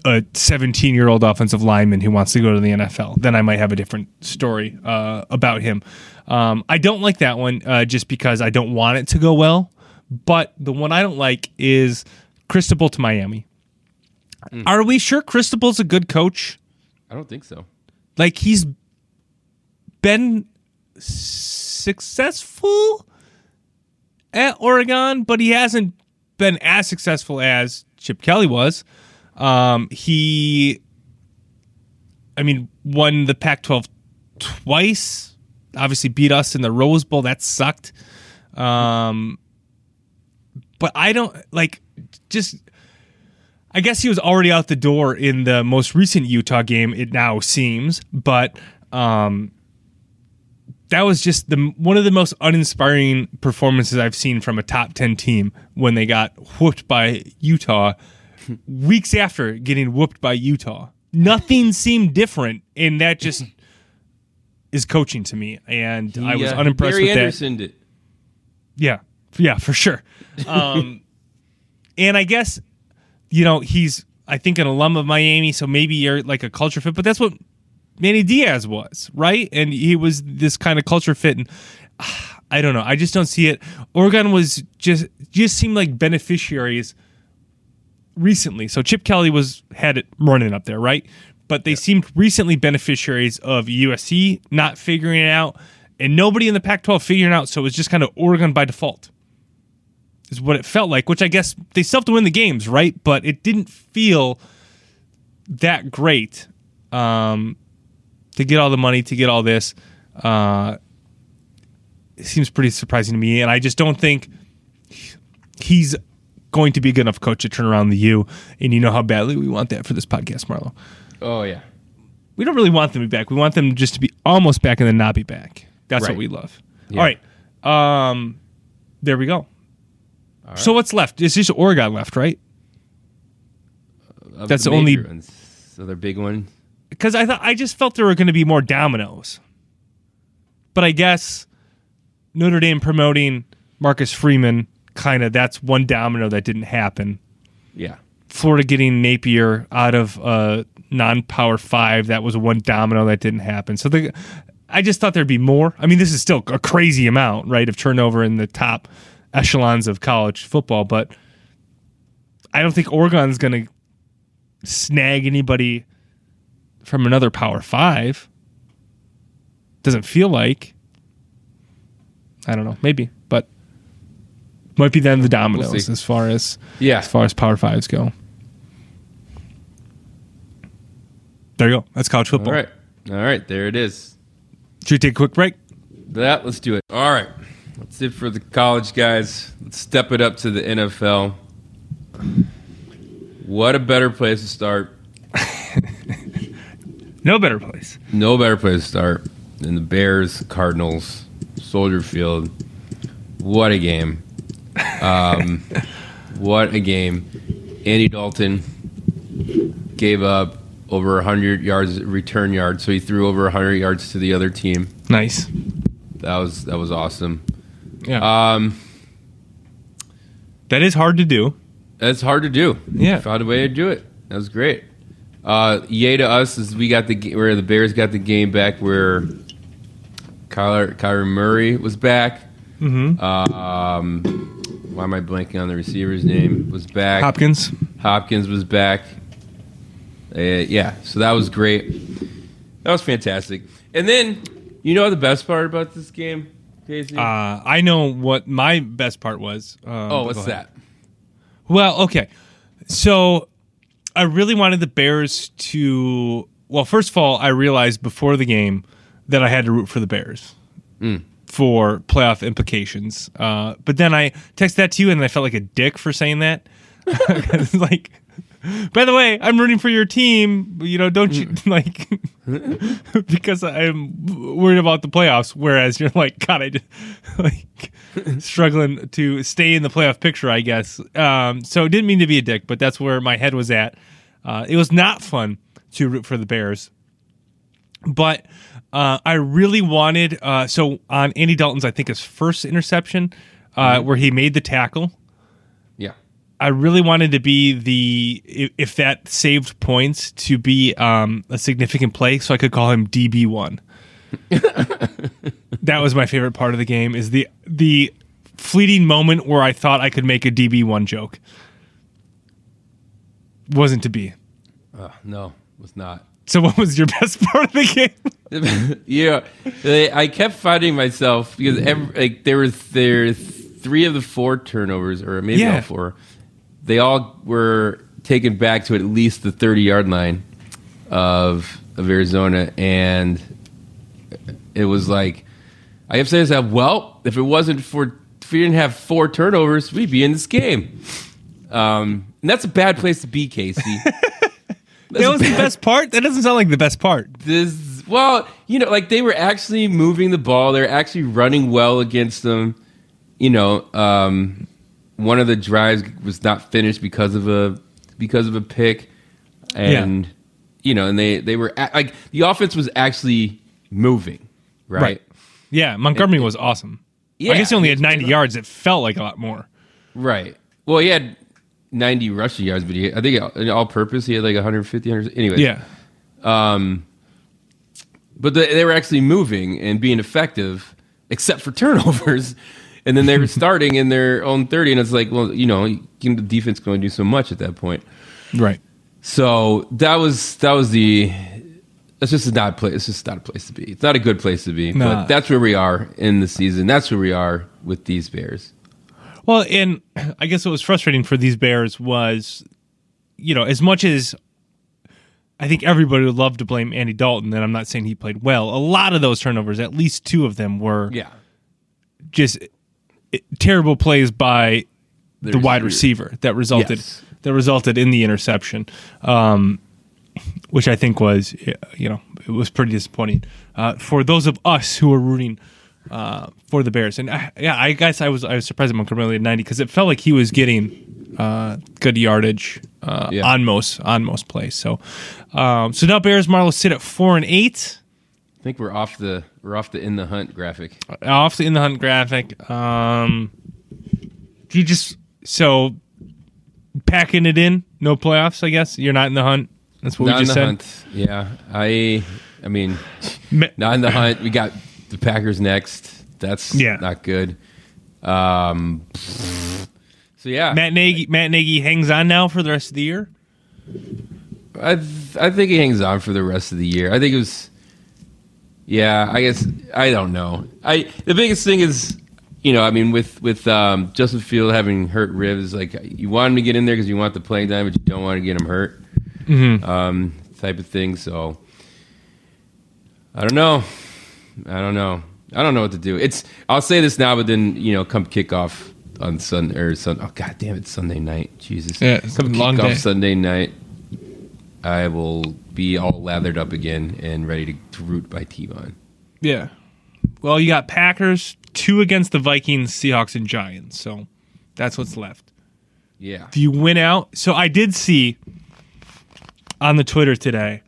[SPEAKER 2] a 17 year old offensive lineman who wants to go to the NFL, then I might have a different story uh, about him. Um, I don't like that one uh, just because I don't want it to go well. But the one I don't like is Cristobal to Miami. Are we sure Cristobal's a good coach?
[SPEAKER 1] I don't think so.
[SPEAKER 2] Like he's been successful at Oregon, but he hasn't been as successful as Chip Kelly was. Um, he, I mean, won the Pac 12 twice. Obviously, beat us in the Rose Bowl. That sucked. Um, but I don't like just. I guess he was already out the door in the most recent Utah game. It now seems, but um, that was just the one of the most uninspiring performances I've seen from a top ten team when they got whooped by Utah weeks after getting whooped by Utah. Nothing [LAUGHS] seemed different, and that just is coaching to me. And I was
[SPEAKER 1] Yeah,
[SPEAKER 2] unimpressed
[SPEAKER 1] Barry
[SPEAKER 2] with that.
[SPEAKER 1] Anderson did.
[SPEAKER 2] Yeah, yeah, for sure. Um, [LAUGHS] and I guess you know he's I think an alum of Miami, so maybe you're like a culture fit. But that's what Manny Diaz was, right? And he was this kind of culture fit. And ah, I don't know. I just don't see it. Oregon was just just seemed like beneficiaries recently. So Chip Kelly was had it running up there, right? But they seemed recently beneficiaries of USC not figuring it out, and nobody in the Pac-12 figuring out. So it was just kind of Oregon by default, is what it felt like. Which I guess they still have to win the games, right? But it didn't feel that great um, to get all the money to get all this. Uh, it seems pretty surprising to me, and I just don't think he's going to be a good enough coach to turn around the U. And you know how badly we want that for this podcast, Marlo.
[SPEAKER 1] Oh yeah.
[SPEAKER 2] We don't really want them to be back. We want them just to be almost back and then not be back. That's what we love.
[SPEAKER 1] Yeah.
[SPEAKER 2] All right. Um, there we go. So what's left? It's just Oregon left, right?
[SPEAKER 1] Of
[SPEAKER 2] That's
[SPEAKER 1] the
[SPEAKER 2] the only-
[SPEAKER 1] ones. So they're big one.
[SPEAKER 2] Because I thought I just felt there were going to be more dominoes, but I guess Notre Dame promoting Marcus Freeman kind of that's one domino that didn't happen.
[SPEAKER 1] Yeah.
[SPEAKER 2] Florida getting Napier out of uh, non-power five. That was one domino that didn't happen. So the, I just thought there'd be more. I mean, this is still a crazy amount, right, of turnover in the top echelons of college football, but I don't think Oregon's going to snag anybody from another Power Five. Doesn't feel like. I don't know. Maybe, might be then the dominoes
[SPEAKER 1] see.
[SPEAKER 2] as far as
[SPEAKER 1] Yeah.
[SPEAKER 2] as far as Power Fives go. There you go. That's college football.
[SPEAKER 1] All right. All right. There it is.
[SPEAKER 2] Should we take a quick break?
[SPEAKER 1] That let's do it. All right. That's it for the college guys. Let's step it up to the NFL. What a better place to start. [LAUGHS]
[SPEAKER 2] No better place.
[SPEAKER 1] No better place to start than the Bears Cardinals Soldier Field. What a game. Um, what a game. Andy Dalton gave up over 100 yards return yards, so he threw over 100 yards to the other team.
[SPEAKER 2] Nice.
[SPEAKER 1] That was that was awesome.
[SPEAKER 2] Yeah.
[SPEAKER 1] Um,
[SPEAKER 2] that is hard to do.
[SPEAKER 1] That's hard to do.
[SPEAKER 2] Yeah.
[SPEAKER 1] found a way to do it. That was great. Uh, yay to us is we got the where the Bears got the game back where Kyler Kyler Murray was back.
[SPEAKER 2] Mm-hmm.
[SPEAKER 1] Um, why am I blanking on the receiver's name? Was back.
[SPEAKER 2] Hopkins.
[SPEAKER 1] Hopkins was back. Uh, yeah, so that was great. That was fantastic. And then you know the best part about this game, Casey?
[SPEAKER 2] Uh, I know what my best part was. Um,
[SPEAKER 1] oh, what's that?
[SPEAKER 2] Well, okay. So I really wanted the Bears to. Well, first of all, I realized before the game that I had to root for the Bears for playoff implications. Uh, but then I texted that to you, and I felt like a dick for saying that. [LAUGHS] like, by the way, I'm rooting for your team. You know, don't you [LAUGHS] like? [LAUGHS] because I'm worried about the playoffs. Whereas you're like, God, I just like struggling to stay in the playoff picture. I guess. Um, so didn't mean to be a dick, but that's where my head was at. Uh, it was not fun to root for the Bears, but uh, I really wanted. Uh, so on Andy Dalton's, I think his first interception, uh, where he made the tackle.
[SPEAKER 1] Yeah.
[SPEAKER 2] I really wanted to be the if, that saved points to be um, a significant play, so I could call him DB one. [LAUGHS] that was my favorite part of the game. Is the the fleeting moment where I thought I could make a DB one joke. Wasn't to be.
[SPEAKER 1] Uh, no, it was not.
[SPEAKER 2] So, what was your best [LAUGHS] part of the game? [LAUGHS]
[SPEAKER 1] yeah, I I kept finding myself because every, like there was there three of the four turnovers, or maybe
[SPEAKER 2] Yeah.
[SPEAKER 1] all four. They all were taken back to at least the thirty yard line of of Arizona, and it was like I kept saying to myself, "Well, if it wasn't for if we didn't have four turnovers, we'd be in this game." Um, and that's a bad place to be, Casey. [LAUGHS]
[SPEAKER 2] That was the best part. That doesn't sound like the best part.
[SPEAKER 1] this well you know like they were actually moving the ball they're actually running well against them you know um one of the drives was not finished because of a because of a pick and you know and they they were a- like the offense was actually moving right
[SPEAKER 2] Yeah, Montgomery was awesome.
[SPEAKER 1] Yeah,
[SPEAKER 2] I guess he only had 90 yards. It felt like a lot more.
[SPEAKER 1] right well he had 90 rushing yards but he i think in all purpose he had like 150 100 anyway
[SPEAKER 2] Yeah.
[SPEAKER 1] Um, but they, they were actually moving and being effective, except for [LAUGHS] turnovers. And then they were [LAUGHS] starting in their own thirty, and it's like, well, you know, can- the defense can only do so much at that point.
[SPEAKER 2] Right.
[SPEAKER 1] So that was that was the. That's just not a place. It's just not a place to be. It's not a good place to be.
[SPEAKER 2] Nah.
[SPEAKER 1] But that's where we are in the season. That's where we are with these Bears.
[SPEAKER 2] Well, and I guess what was frustrating for these Bears was, you know, as much as I think everybody would love to blame Andy Dalton, and I'm not saying he played well, a lot of those turnovers, at least two of them, were
[SPEAKER 1] Yeah,
[SPEAKER 2] just eh, terrible plays by the,
[SPEAKER 1] The
[SPEAKER 2] wide
[SPEAKER 1] receiver.
[SPEAKER 2] that resulted
[SPEAKER 1] Yes.
[SPEAKER 2] that resulted in the interception, um, which I think was eh, you know it was pretty disappointing uh, for those of us who were rooting uh, for the Bears. And I, yeah, I guess I was I was surprised at Montgomery at ninety because it felt like he was getting uh, good yardage uh,
[SPEAKER 1] Yeah.
[SPEAKER 2] on most on most plays. So um, so now Bears Marlo sit at four and eight.
[SPEAKER 1] I think we're off the we're off the in the hunt graphic.
[SPEAKER 2] off the in the hunt graphic. Um, do you just so packing it in? No playoffs, I guess. You're not in the hunt. That's what
[SPEAKER 1] Not
[SPEAKER 2] we
[SPEAKER 1] in
[SPEAKER 2] just
[SPEAKER 1] the
[SPEAKER 2] said.
[SPEAKER 1] hunt. Yeah, I. I mean, not in the hunt. We got the Packers next. That's
[SPEAKER 2] Yeah.
[SPEAKER 1] not good. Um, So yeah,
[SPEAKER 2] Matt Nagy Matt Nagy hangs on now for the rest of the year.
[SPEAKER 1] I th- I think he hangs on for the rest of the year. I think it was. Yeah, I guess I don't know. I the biggest thing is, you know, I mean, with with um, Justin Field having hurt ribs, like you want him to get in there because you want the playing time, but you don't want to get him hurt, um, type of thing. So I don't know. I don't know. I don't know what to do. It's. I'll say this now, but then you know, come kickoff on Sunday or Sun. Oh God damn it, Sunday night. Jesus.
[SPEAKER 2] Yeah,
[SPEAKER 1] come
[SPEAKER 2] long
[SPEAKER 1] kickoff
[SPEAKER 2] day.
[SPEAKER 1] Sunday night. I will be all lathered up again and ready to, to root by T-Von.
[SPEAKER 2] Yeah. Well, you got Packers, two against the Vikings, Seahawks, and Giants. So that's what's left.
[SPEAKER 1] Yeah.
[SPEAKER 2] If you win out, so I did see on the Twitter today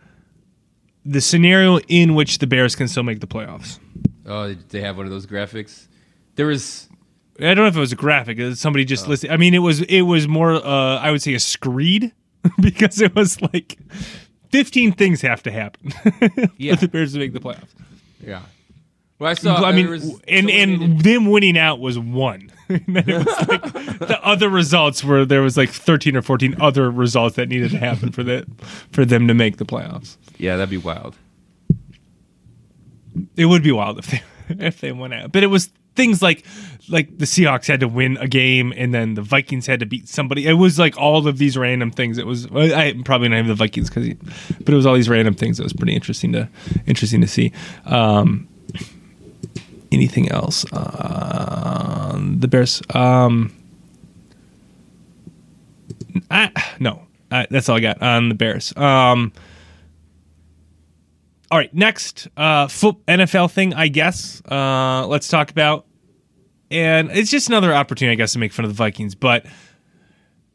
[SPEAKER 2] the scenario in which the Bears can still make the playoffs.
[SPEAKER 1] Oh, they have one of those graphics? There was.
[SPEAKER 2] I don't know if it was a graphic. Somebody just listed. I mean, it was it was more. Uh, I would say a screed [LAUGHS] because it was like fifteen things have to happen [LAUGHS]
[SPEAKER 1] Yeah.
[SPEAKER 2] for the Bears to make the playoffs.
[SPEAKER 1] Yeah. Well, I saw.
[SPEAKER 2] I mean, and and them winning out was one. [LAUGHS] and then it was like the other results were there was like thirteen or fourteen other results that needed to happen for the for them to make the playoffs.
[SPEAKER 1] Yeah, that'd be wild.
[SPEAKER 2] It would be wild if they [LAUGHS] if they went out, but it was things like like the Seahawks had to win a game and then the Vikings had to beat somebody. It was like all of these random things. It was I I- probably not even the Vikings because, but it was all these random things. It was pretty interesting to interesting to see. Um, anything else? Uh, the Bears. Um, I, no, uh, that's all I got on the Bears. Um, all right, next uh, NFL thing, I guess. Uh, let's talk about, and it's just another opportunity, I guess, to make fun of the Vikings. But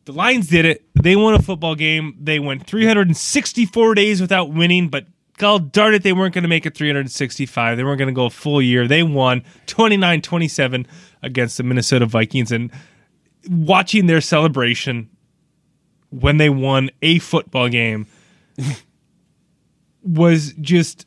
[SPEAKER 2] the Lions did it. They won a football game. They went 364 days without winning, but God darn it, they weren't going to make it 365. They weren't going to go a full year. They won 29 27 against the Minnesota Vikings. And watching their celebration when they won a football game was just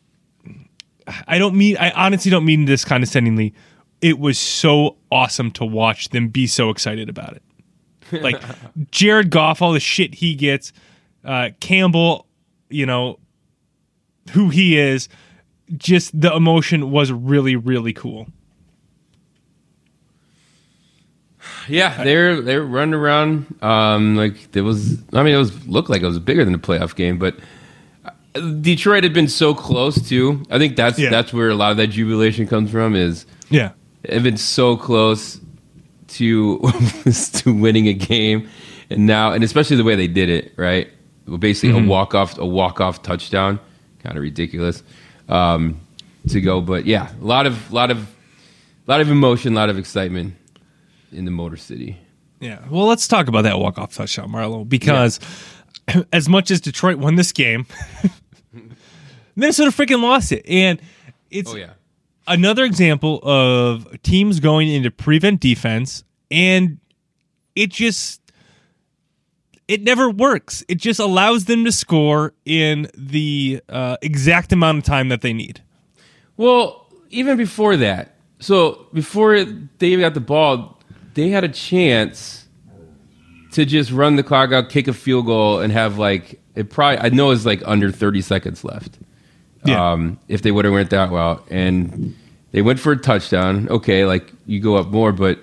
[SPEAKER 2] I don't mean I honestly don't mean this condescendingly. It was so awesome to watch them be so excited about it. Like [LAUGHS] Jared Goff, all the shit he gets, uh, Campbell, you know, who he is, just the emotion was really, really cool.
[SPEAKER 1] Yeah, they're they're running around. Um, like it was. I mean, it was looked like it was bigger than a playoff game, but Detroit had been so close too. I think that's
[SPEAKER 2] Yeah.
[SPEAKER 1] that's where a lot of that jubilation comes from. Is
[SPEAKER 2] Yeah.
[SPEAKER 1] have been so close to [LAUGHS] to winning a game, and now, and especially the way they did it, right? Well, Basically,
[SPEAKER 2] Mm-hmm.
[SPEAKER 1] a walk off, a walk off touchdown, kind of ridiculous um, to go, but yeah, a lot of, lot of, lot of emotion, a lot of excitement in the Motor City.
[SPEAKER 2] Yeah. Well, let's talk about that walk off touchdown, Marlo, because [COUGHS] as much as Detroit won this game, [LAUGHS] Minnesota freaking lost it. And it's
[SPEAKER 1] Oh yeah,
[SPEAKER 2] another example of teams going into prevent defense and it just it never works. It just allows them to score in the uh, exact amount of time that they need.
[SPEAKER 1] Well, even before that, so before they got the ball, they had a chance to just run the clock out, kick a field goal, and have like it. Probably I know it's like under thirty seconds left.
[SPEAKER 2] Yeah.
[SPEAKER 1] Um, if they would have went that well, and they went for a touchdown, okay, like you go up more, but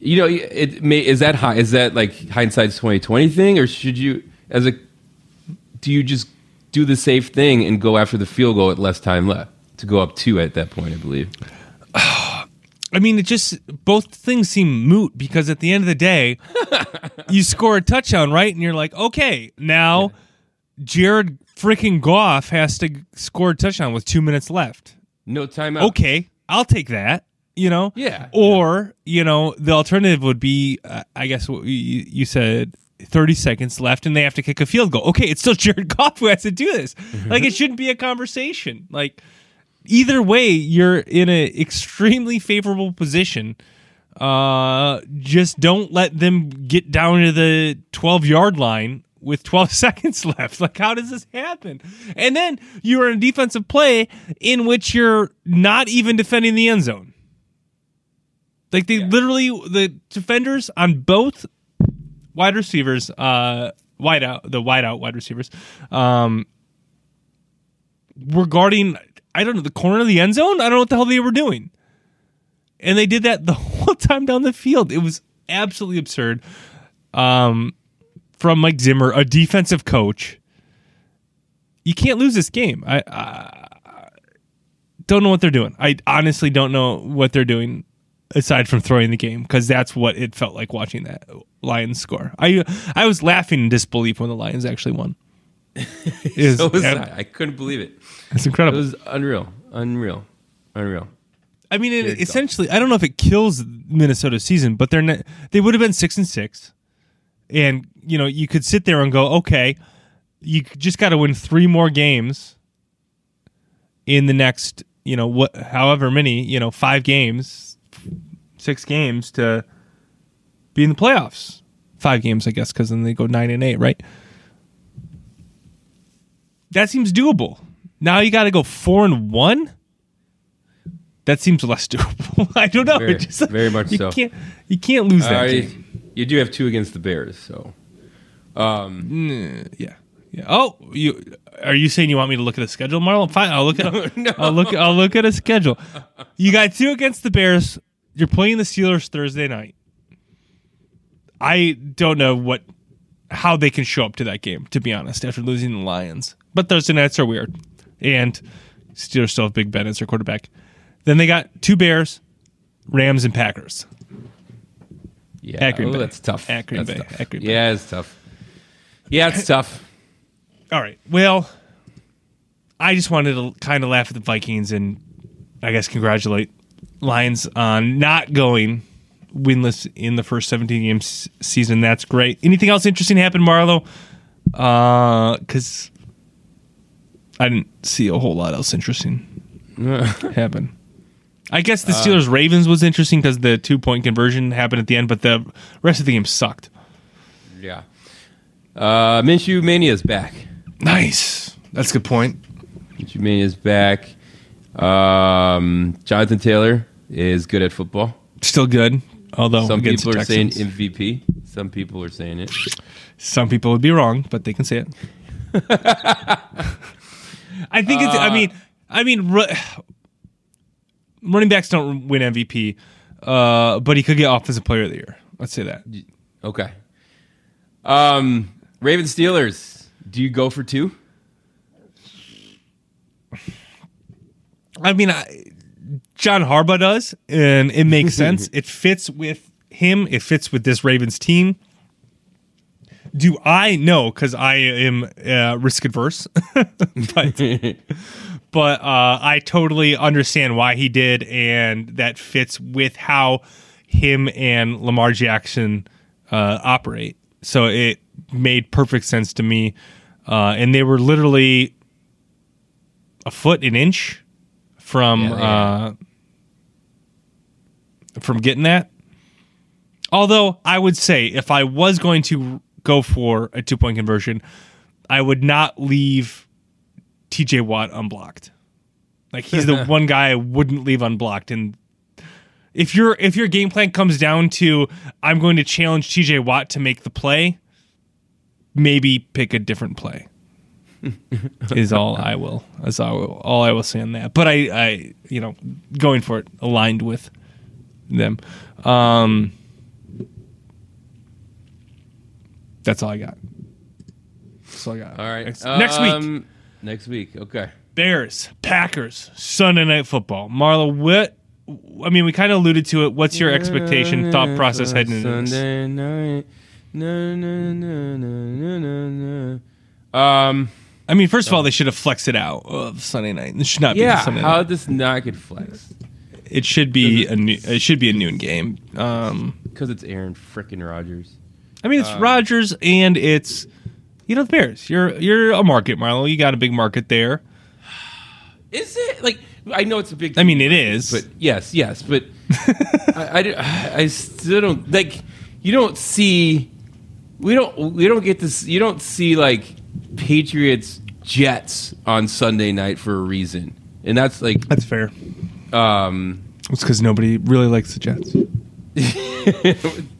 [SPEAKER 1] you know, it may is that high? Is that like hindsight's twenty twenty thing, or should you as a do you just do the safe thing and go after the field goal at less time left to go up two at that point? I believe.
[SPEAKER 2] I mean, it just both things seem moot because at the end of the day, [LAUGHS] you score a touchdown, right? And you're like, okay, now Jared freaking Goff has to score a touchdown with two minutes left.
[SPEAKER 1] No timeout.
[SPEAKER 2] Okay, I'll take that. You know,
[SPEAKER 1] Yeah.
[SPEAKER 2] Or you know, the alternative would be, uh, I guess what you, you said. 30 seconds left and they have to kick a field goal. Okay, it's still [LAUGHS] Jared Goff who has to do this. Like it [LAUGHS] shouldn't be a conversation. Like either way, you're in an extremely favorable position. Uh, just don't let them get down to the 12 yard line with 12 [LAUGHS] seconds left. Like, how does this happen? And then you're in a defensive play in which you're not even defending the end zone. Like they literally the defenders on both wide receivers, uh, wide out the wide out wide receivers, um, were guarding. I don't know the corner of the end zone. I don't know what the hell they were doing, and they did that the [LAUGHS] whole time down the field. It was absolutely absurd. Um, from Mike Zimmer, a defensive coach. You can't lose this game. I, I don't know what they're doing. I honestly don't know what they're doing aside from throwing the game because that's what it felt like watching that Lions score. I I was laughing in disbelief when the Lions actually won. [LAUGHS] It
[SPEAKER 1] So was I. I couldn't believe it.
[SPEAKER 2] It's incredible.
[SPEAKER 1] It was unreal, unreal, unreal.
[SPEAKER 2] I mean, it, essentially, I don't know if it kills Minnesota's season, but they're not, they would have been six and six, and you know you could sit there and go, okay, you just got to win three more games in the next, you know, what, however many, you know, five games, six games to be in the playoffs. Five games, I guess, because then they go nine and eight, right? That seems doable. Now you got to go four and one. That seems less [LAUGHS] doable. I don't know.
[SPEAKER 1] Very-
[SPEAKER 2] just-
[SPEAKER 1] very much
[SPEAKER 2] you
[SPEAKER 1] so.
[SPEAKER 2] Can't, you can't lose that
[SPEAKER 1] Uh,
[SPEAKER 2] game.
[SPEAKER 1] you do have two against the Bears, so um,
[SPEAKER 2] Yeah. Yeah. Oh, you are you saying you want me to look at a schedule, Marlon? Fine, I'll look at [LAUGHS] a,
[SPEAKER 1] No.
[SPEAKER 2] I'll look I'll look at a schedule. You got two against the Bears. You're playing the Steelers Thursday night. I don't know what how they can show up to that game, to be honest, after losing the Lions. But Thursday nights are weird. And Steelers still have Big Ben as their quarterback. Then they got two Bears, Rams, and Packers.
[SPEAKER 1] yeah,
[SPEAKER 2] At Green
[SPEAKER 1] oh,
[SPEAKER 2] Bay.
[SPEAKER 1] that's tough.
[SPEAKER 2] At Green
[SPEAKER 1] That's
[SPEAKER 2] Bay.
[SPEAKER 1] tough.
[SPEAKER 2] At Green Bay.
[SPEAKER 1] Yeah, it's tough. Yeah, it's [COUGHS] tough.
[SPEAKER 2] All right. Well, I just wanted to kind of laugh at the Vikings and I guess congratulate Lions on not going winless in the first 17 games season. That's great. Anything else interesting happen, Marlo? Uh, because I didn't see a whole lot else interesting [LAUGHS] happen. I guess the Steelers Ravens was interesting because the two point conversion happened at the end, but the rest of the game sucked.
[SPEAKER 1] Yeah. Uh, Minshew Mania's back.
[SPEAKER 2] Nice. That's a good point.
[SPEAKER 1] Minshew Mania's back. Um, Jonathan Taylor is good at football.
[SPEAKER 2] Still good. Although
[SPEAKER 1] Some
[SPEAKER 2] against
[SPEAKER 1] people
[SPEAKER 2] the
[SPEAKER 1] are saying
[SPEAKER 2] Texans.
[SPEAKER 1] MVP. Some people are saying it.
[SPEAKER 2] Some people would be wrong, but they can say it. [LAUGHS] I think it's. I mean, I mean, ru- [SIGHS] running backs don't win MVP, uh, but he could get Offensive Player of the Year. Let's say that.
[SPEAKER 1] Okay. Um, Raven Steelers. Do you go for two?
[SPEAKER 2] I mean, I, John Harbaugh does, and it makes [LAUGHS] sense. It fits with him. It fits with this Ravens team. Do I know? Because I am uh, risk adverse, [LAUGHS] but but uh, I totally understand why he did, and that fits with how him and Lamar Jackson uh, operate. So it made perfect sense to me, uh, and they were literally a foot an inch from
[SPEAKER 1] Yeah,
[SPEAKER 2] uh, from getting that. Although I would say if I was going to go for a two point conversion, I would not leave TJ Watt unblocked. Like he's the [LAUGHS] one guy I wouldn't leave unblocked. And if your if your game plan comes down to I'm going to challenge TJ Watt to make the play, maybe pick a different play. [LAUGHS] is all I will. Is all, all I will say on that. But I, I, you know, going for it aligned with them. Um, that's all I got. That's all I got.
[SPEAKER 1] All right.
[SPEAKER 2] Next, next week,
[SPEAKER 1] Um, Next week. Okay.
[SPEAKER 2] Bears, Packers, Sunday night football. Marlo, what? I mean, we kind of alluded to it. What's your expectation, thought process heading into this?
[SPEAKER 1] Sunday night. No, no, no, no, no, no, no. Um.
[SPEAKER 2] I mean, first of all, they should have flexed it out of Sunday night. It should not be
[SPEAKER 1] Yeah.
[SPEAKER 2] Sunday
[SPEAKER 1] How does not get flexed?
[SPEAKER 2] It should be a new, it should be a noon game. Um,
[SPEAKER 1] Because it's Aaron frickin' Rodgers.
[SPEAKER 2] I mean, it's Rodgers and it's you know the Bears. You're you're a market, Marlo. You got a big market there.
[SPEAKER 1] Is it like? I know it's a big.
[SPEAKER 2] I mean, it is.
[SPEAKER 1] but yes, yes, but [LAUGHS] I, I, I still don't like. You don't see. We don't. We don't get this. You don't see like Patriots Jets on Sunday night for a reason, and that's like
[SPEAKER 2] that's fair.
[SPEAKER 1] um
[SPEAKER 2] It's because nobody really likes the Jets. [LAUGHS]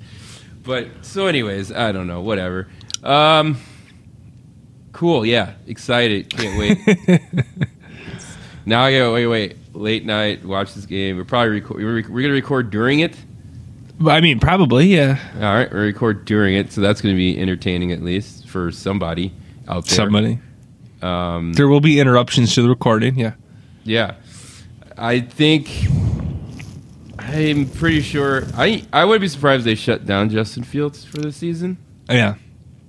[SPEAKER 1] But so, anyways, I don't know. Whatever. Um, cool. Yeah, excited. Can't wait. [LAUGHS] now I go. Wait, wait. Late night. Watch this game. We're probably record. We're, we're gonna record during it.
[SPEAKER 2] I mean, probably, yeah.
[SPEAKER 1] All right, we record during it, so that's gonna be entertaining at least for somebody out there.
[SPEAKER 2] Somebody.
[SPEAKER 1] Um,
[SPEAKER 2] There will be interruptions to the recording, yeah.
[SPEAKER 1] Yeah, I think I'm pretty sure. I I would be surprised if they shut down Justin Fields for the season.
[SPEAKER 2] Yeah.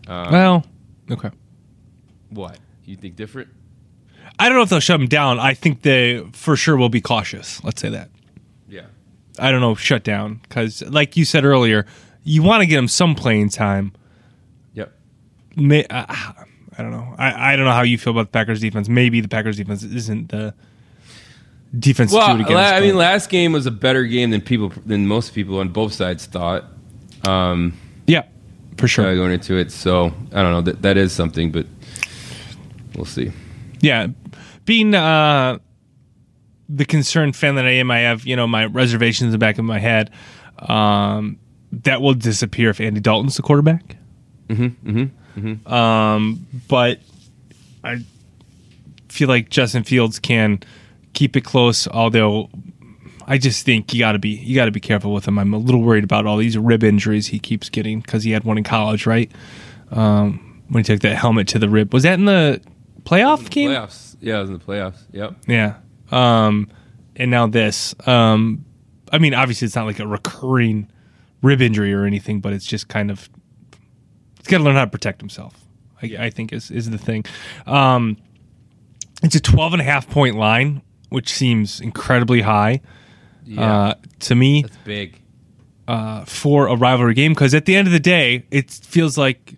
[SPEAKER 1] Um,
[SPEAKER 2] Well, okay.
[SPEAKER 1] what you think different?
[SPEAKER 2] I don't know if they'll shut him down. I think they for sure will be cautious. Let's say that.
[SPEAKER 1] Yeah,
[SPEAKER 2] I don't know, shut down. Because, like you said earlier, you want to get him some playing time.
[SPEAKER 1] yep.
[SPEAKER 2] May, uh, I don't know. I, I don't know how you feel about the Packers defense. Maybe the Packers defense isn't the defense
[SPEAKER 1] Well,
[SPEAKER 2] against.
[SPEAKER 1] la- I mean, last game was a better game than people than most people on both sides thought. Um,
[SPEAKER 2] yeah, for
[SPEAKER 1] uh,
[SPEAKER 2] sure.
[SPEAKER 1] going into it, so I don't know. That that is something, but we'll see.
[SPEAKER 2] Yeah, being uh, the concerned fan that I am, I have you know my reservations in the back of my head. Um, that will disappear if Andy Dalton's the quarterback.
[SPEAKER 1] Mm-hmm, mm-hmm.
[SPEAKER 2] Um, but I feel like Justin Fields can keep it close. Although I just think you got to be you got to be careful with him. I'm a little worried about all these rib injuries he keeps getting because he had one in college, right? Um, when he took that helmet to the rib, was that in the playoff game?
[SPEAKER 1] Playoffs. Yeah, it was in the playoffs. Yep.
[SPEAKER 2] Yeah. Um, and now this. Um, I mean, obviously, it's not like a recurring rib injury or anything, but it's just kind of he's got to learn how to protect himself. I, I think is is the thing. Um, it's a 12 and a half point line, which seems incredibly high
[SPEAKER 1] Yeah,
[SPEAKER 2] uh, to me
[SPEAKER 1] that's big.
[SPEAKER 2] uh, for a rivalry game because at the end of the day, it feels like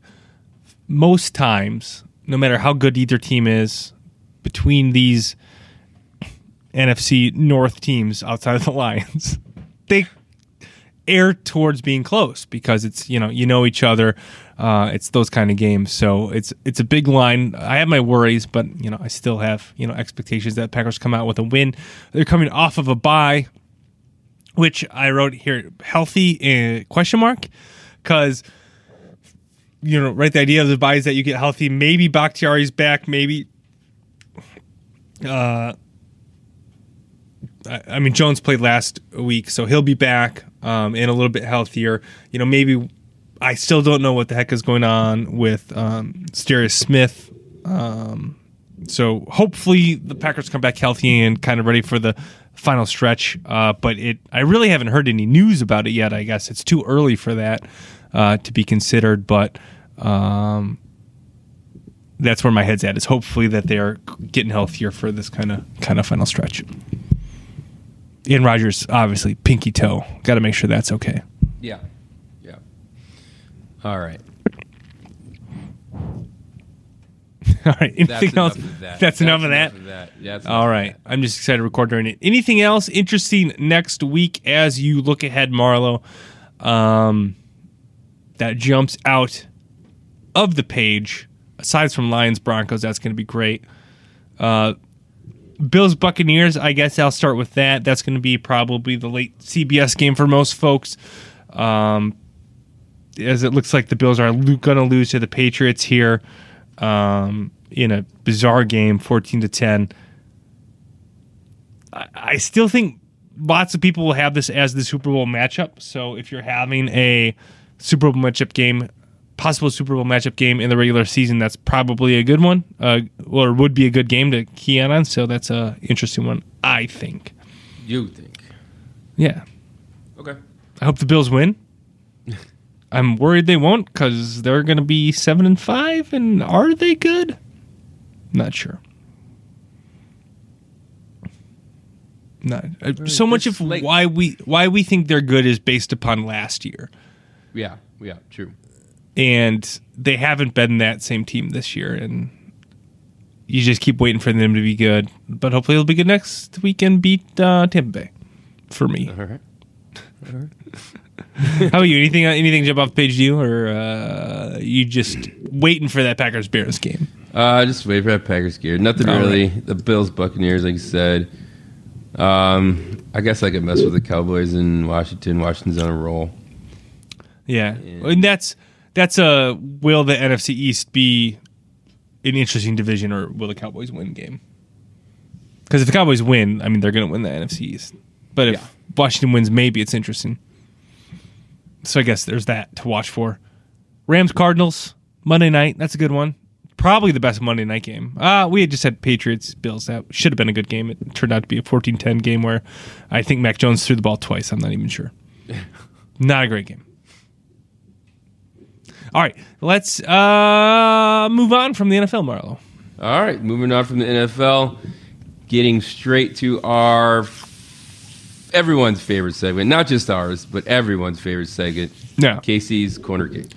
[SPEAKER 2] most times, no matter how good either team is, between these NFC North teams outside of the [LAUGHS] Lions, they err towards being close because it's you know you know each other. Uh, it's those kind of games, so it's it's a big line. I have my worries, but you know I still have you know expectations that Packers come out with a win. They're coming off of a bye which I wrote here healthy uh, question mark because you know right the idea of the bye is that you get healthy maybe Bakhtiari's back maybe uh I, I mean Jones played last week so he'll be back um and a little bit healthier you know maybe I still don't know what the heck is going on with um Smith um so hopefully the Packers come back healthy and kind of ready for the final stretch. Uh, but it, I really haven't heard any news about it yet. I guess it's too early for that uh, to be considered. But um, that's where my head's at. Is hopefully that they are getting healthier for this kind of kind of final stretch. Aaron Rodgers, obviously, pinky toe. Got to make sure that's okay.
[SPEAKER 1] Yeah. All right. [LAUGHS]
[SPEAKER 2] All right. Anything
[SPEAKER 1] That's
[SPEAKER 2] else?
[SPEAKER 1] enough of that.
[SPEAKER 2] That's, enough of that.
[SPEAKER 1] Yeah, that's
[SPEAKER 2] All right. I'm just excited to record during it. Anything else interesting next week as you look ahead, Marlo? Um, that jumps out of the page. Aside from Lions Broncos, that's going to be great. Uh, Bills Buccaneers. I guess I'll start with that. That's going to be probably the late CBS game for most folks. Um, as it looks like the Bills are going to lose to the Patriots here um, in a bizarre game, fourteen to ten. I, I still think lots of people will have this as the Super Bowl matchup. So if you're having a Super Bowl matchup game, possible Super Bowl matchup game in the regular season, that's probably a good one, uh, or would be a good game to key in on. So that's a interesting one, I think.
[SPEAKER 1] You think?
[SPEAKER 2] Yeah,
[SPEAKER 1] Okay.
[SPEAKER 2] I hope the Bills win. I'm worried they won't because they're going to be seven and five, and are they good? Not sure. Not uh, so much of
[SPEAKER 1] like-
[SPEAKER 2] why we why we think they're good is based upon last year,
[SPEAKER 1] Yeah. Yeah. True.
[SPEAKER 2] and they haven't been that same team this year, and you just keep waiting for them to be good. But hopefully, they'll be good next weekend. beat uh, Tampa Bay. For me,
[SPEAKER 1] All right. [LAUGHS]
[SPEAKER 2] How about you? Anything anything jump off the page to you, or uh, you just waiting for that Packers Bears game?
[SPEAKER 1] Uh, just wait for that Packers gear. Nothing
[SPEAKER 2] All
[SPEAKER 1] really. The Bills Buccaneers, like you said. Um, I guess I could mess with the Cowboys in Washington. Washington's on a roll.
[SPEAKER 2] Yeah, and that's that's a will the NFC East be an interesting division or will the Cowboys win game? Because if the Cowboys win, I mean they're going to win the NFC East. But if
[SPEAKER 1] Yeah.
[SPEAKER 2] Washington wins, maybe it's interesting. So I guess there's that to watch for. Rams Cardinals Monday night. That's a good one. Probably the best Monday night game. Uh, we had just had Patriots Bills. That should have been a good game. It turned out to be a 14-10 game where I think Mac Jones threw the ball twice. I'm not even sure. [LAUGHS] not a great game. All right, let's uh, move on from the NFL, Marlo.
[SPEAKER 1] All right, moving on from the NFL, getting straight to our everyone's favorite segment, not just ours, but everyone's favorite segment.
[SPEAKER 2] Yeah.
[SPEAKER 1] Casey's corner kick.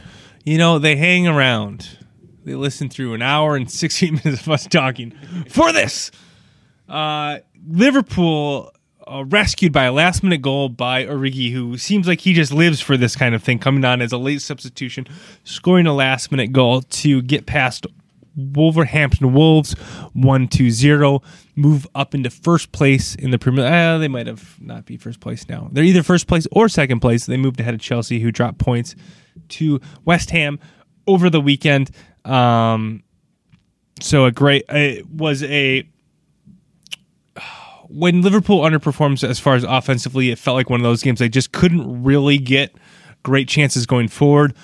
[SPEAKER 2] You know, they hang around. They listen through an hour and 16 [LAUGHS] minutes of us talking for this. Uh, Liverpool uh, rescued by a last minute goal by Origi, who seems like he just lives for this kind of thing, coming on as a late substitution, scoring a last minute goal to get past Wolverhampton Wolves 1 2 0, move up into first place in the Premier uh, They might have not be first place now. They're either first place or second place. They moved ahead of Chelsea, who dropped points to West Ham over the weekend. Um, so a great, it was a [SIGHS] when Liverpool underperforms as far as offensively, it felt like one of those games they just couldn't really get great chances going forward.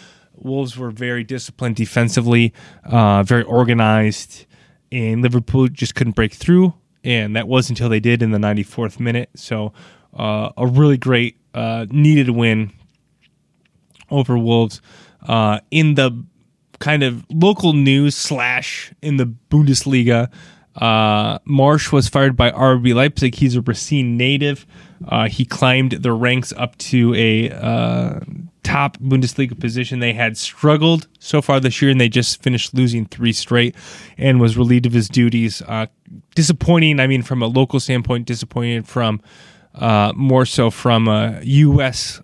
[SPEAKER 2] Wolves were very disciplined defensively, uh, very organized, and Liverpool just couldn't break through. And that was until they did in the 94th minute. So uh, a really great, uh, needed win over Wolves. Uh, in the kind of local news slash in the Bundesliga, uh, Marsch was fired by RB Leipzig. He's a Racine native. Uh, he climbed the ranks up to a uh, top Bundesliga position. They had struggled so far this year, and they just finished losing three straight, and was relieved of his duties. Uh, disappointing. I mean, from a local standpoint, disappointed from uh, more so from a U.S.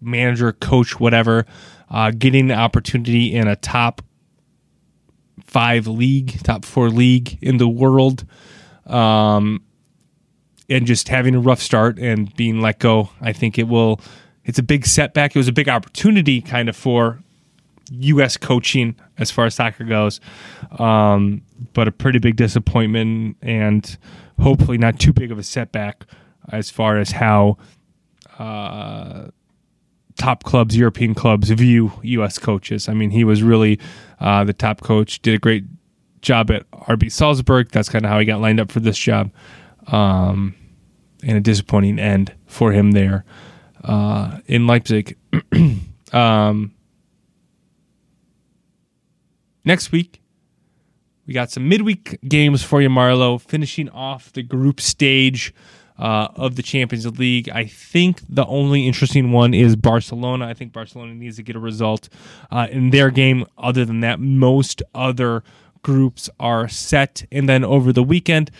[SPEAKER 2] manager, coach, whatever, uh, getting the opportunity in a top five league, top four league in the world, um, and just having a rough start and being let go. I think it will. It's a big setback. It was a big opportunity, kind of for U.S. coaching as far as soccer goes, um, but a pretty big disappointment, and hopefully not too big of a setback as far as how uh, top clubs, European clubs, view U.S. coaches. I mean, he was really uh, the top coach, did a great job at RB Salzburg. That's kind of how he got lined up for this job. Um, and a disappointing end for him there uh, in Leipzig. [CLEARS THROAT] um, next week, we got some midweek games for you, Marlo, finishing off the group stage uh, of the Champions League. I think the only interesting one is Barcelona. I think Barcelona needs to get a result uh, in their game. Other than that, most other groups are set. And then over the weekend,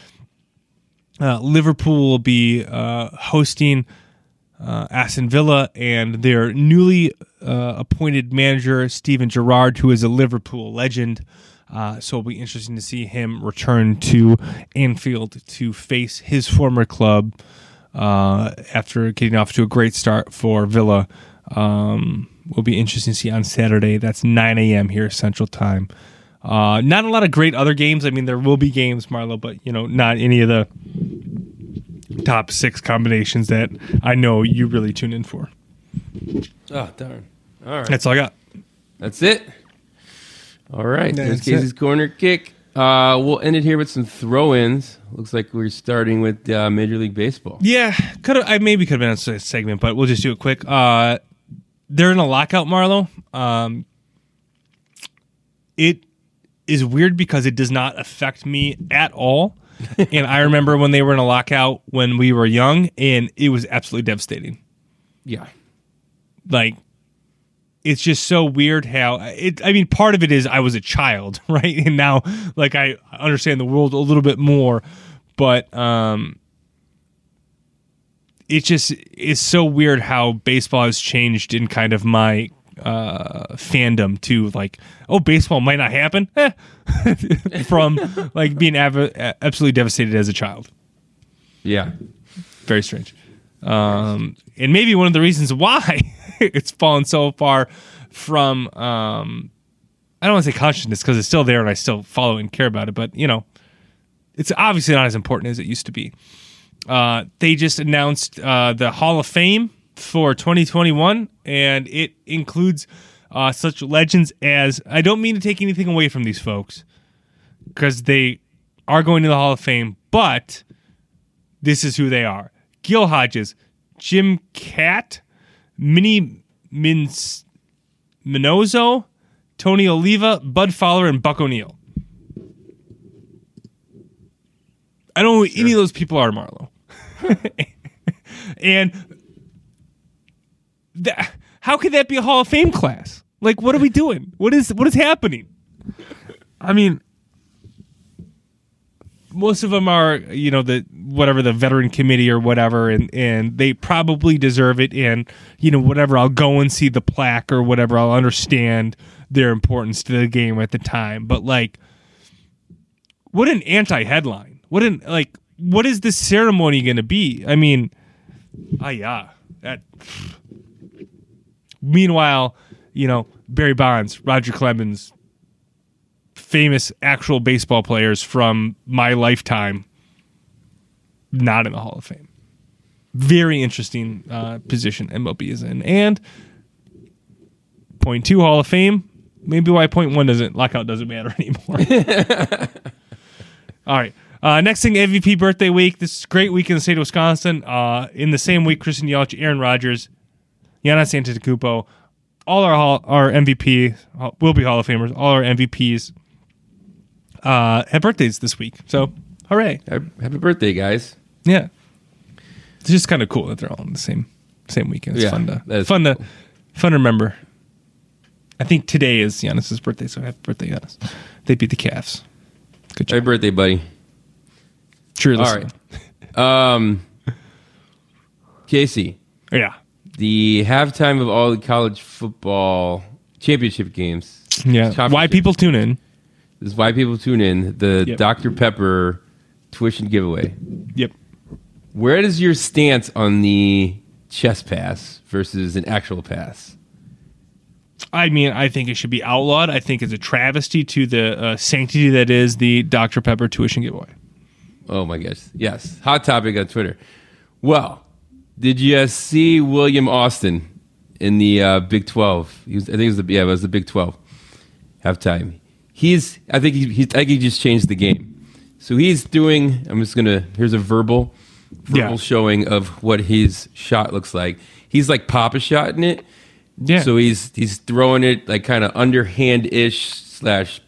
[SPEAKER 2] uh, Liverpool will be uh, hosting uh, Aston Villa and their newly uh, appointed manager, Steven Gerrard, who is a Liverpool legend. Uh, so it'll be interesting to see him return to Anfield to face his former club uh, after getting off to a great start for Villa. Um, will be interesting to see on Saturday. That's 9 a.m. here Central Time. Uh, not a lot of great other games. I mean, there will be games, Marlo, but you know, not any of the top six combinations that I know you really tune in for.
[SPEAKER 1] Oh, darn. All right.
[SPEAKER 2] That's all I got.
[SPEAKER 1] That's it. All right.
[SPEAKER 2] That's
[SPEAKER 1] There's Casey's corner kick. Uh, we'll end it here with some throw-ins. Looks like we're starting with uh, Major League Baseball.
[SPEAKER 2] Yeah, could have. I maybe could have been a segment, but we'll just do it quick. Uh, they're in a lockout, Marlo. Um, it is weird because it does not affect me at all. [LAUGHS] and I remember when they were in a lockout when we were young, and it was absolutely devastating.
[SPEAKER 1] Yeah.
[SPEAKER 2] Like, it's just so weird how it. I mean, part of it is I was a child, [LAUGHS] right? And now, like, I understand the world a little bit more, but um, it just is so weird how baseball has changed in kind of my uh fandom to like oh baseball might not happen eh. [LAUGHS] from like being av- absolutely devastated as a child
[SPEAKER 1] Yeah.
[SPEAKER 2] Very strange. Um, and maybe one of the reasons why [LAUGHS] it's fallen so far from um, I don't want to say consciousness because it's still there and I still follow and care about it, but you know, it's obviously not as important as it used to be. Uh, they just announced uh, the Hall of Fame for 2021, and it includes uh, such legends as I don't mean to take anything away from these folks because they are going to the Hall of Fame, but this is who they are: Gil Hodges, Jim Kaat, Minnie Mins- Minozo, Tony Oliva, Bud Fowler, and Buck O'Neil. I don't know who any of those people are, Marlo. [LAUGHS] and that, how could that be a Hall of Fame class? Like, what are we doing? What is what is happening? I mean, most of them are, you know, the whatever the veteran committee or whatever, and and they probably deserve it. And you know, whatever, I'll go and see the plaque or whatever. I'll understand their importance to the game at the time. But like, what an anti-headline! What an like, what is this ceremony going to be? I mean, ah, yeah, that. Meanwhile, you know, Barry Bonds, Roger Clemens, famous actual baseball players from my lifetime not in the Hall of Fame. Very interesting uh, position MLB is in. And point two Hall of Fame, maybe why point one doesn't lockout doesn't matter [LAUGHS] anymore. [LAUGHS] All right. Uh, next thing, MVP birthday week. This is a great week in the state of Wisconsin. Uh, in the same week, Christian Yelich, Aaron Rodgers, Giannis Antetokounmpo, all our hall, our MVP will be Hall of Famers. All our MVPs uh, have birthdays this week. So, hooray!
[SPEAKER 1] Happy birthday, guys.
[SPEAKER 2] Yeah, it's just kind of cool that they're all on the same same weekend. It's
[SPEAKER 1] Yeah,
[SPEAKER 2] fun to fun to fun to remember. I think today is Giannis's birthday, so happy birthday, Giannis! They beat the Cavs. Good job.
[SPEAKER 1] Happy birthday, buddy.
[SPEAKER 2] Sure,
[SPEAKER 1] All right. Um, Casey,
[SPEAKER 2] Yeah,
[SPEAKER 1] the halftime of all the college football championship games.
[SPEAKER 2] yeah. Why people tune in?
[SPEAKER 1] This is why people tune in. The
[SPEAKER 2] Yep.
[SPEAKER 1] Dr. Pepper tuition giveaway.
[SPEAKER 2] Yep.
[SPEAKER 1] Where is your stance on the chest pass versus an actual pass?
[SPEAKER 2] I mean, I think it should be outlawed. I think it's a travesty to the uh, sanctity that is the Dr. Pepper tuition giveaway.
[SPEAKER 1] Oh my gosh. Yes. Hot topic on Twitter. Well, did you see William Austin in the uh, Big 12? He was, I think it was the yeah, it was the Big 12 halftime. He's I think he, he I think he just changed the game. So he's doing I'm just going to here's a verbal verbal
[SPEAKER 2] Yeah.
[SPEAKER 1] showing of what his shot looks like. He's like papa shotting it.
[SPEAKER 2] Yeah.
[SPEAKER 1] So he's he's throwing it like kind of underhand ish slash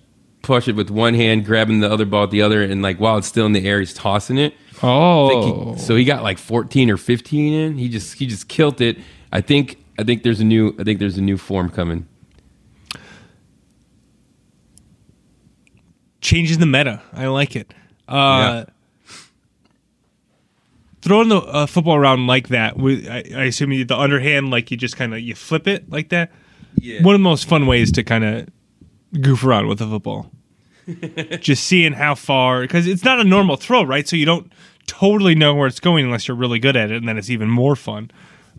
[SPEAKER 1] push it with one hand, grabbing the other ball with the other, and like while it's still in the air, he's tossing it. I think
[SPEAKER 2] Oh,
[SPEAKER 1] he- so he got like 14 or 15 in. He just he just killed it. I think I think there's a new I think there's a new form coming.
[SPEAKER 2] changes the meta. I like it. Uh, Throwing the uh, football around like that, with I, I assume you, the underhand, like you just kind of you flip it like that.
[SPEAKER 1] Yeah.
[SPEAKER 2] One of the most fun ways to kind of goof around with a football. [LAUGHS] just seeing how far, because it's not a normal throw, right? So you don't totally know where it's going unless you're really good at it, and then it's even more fun.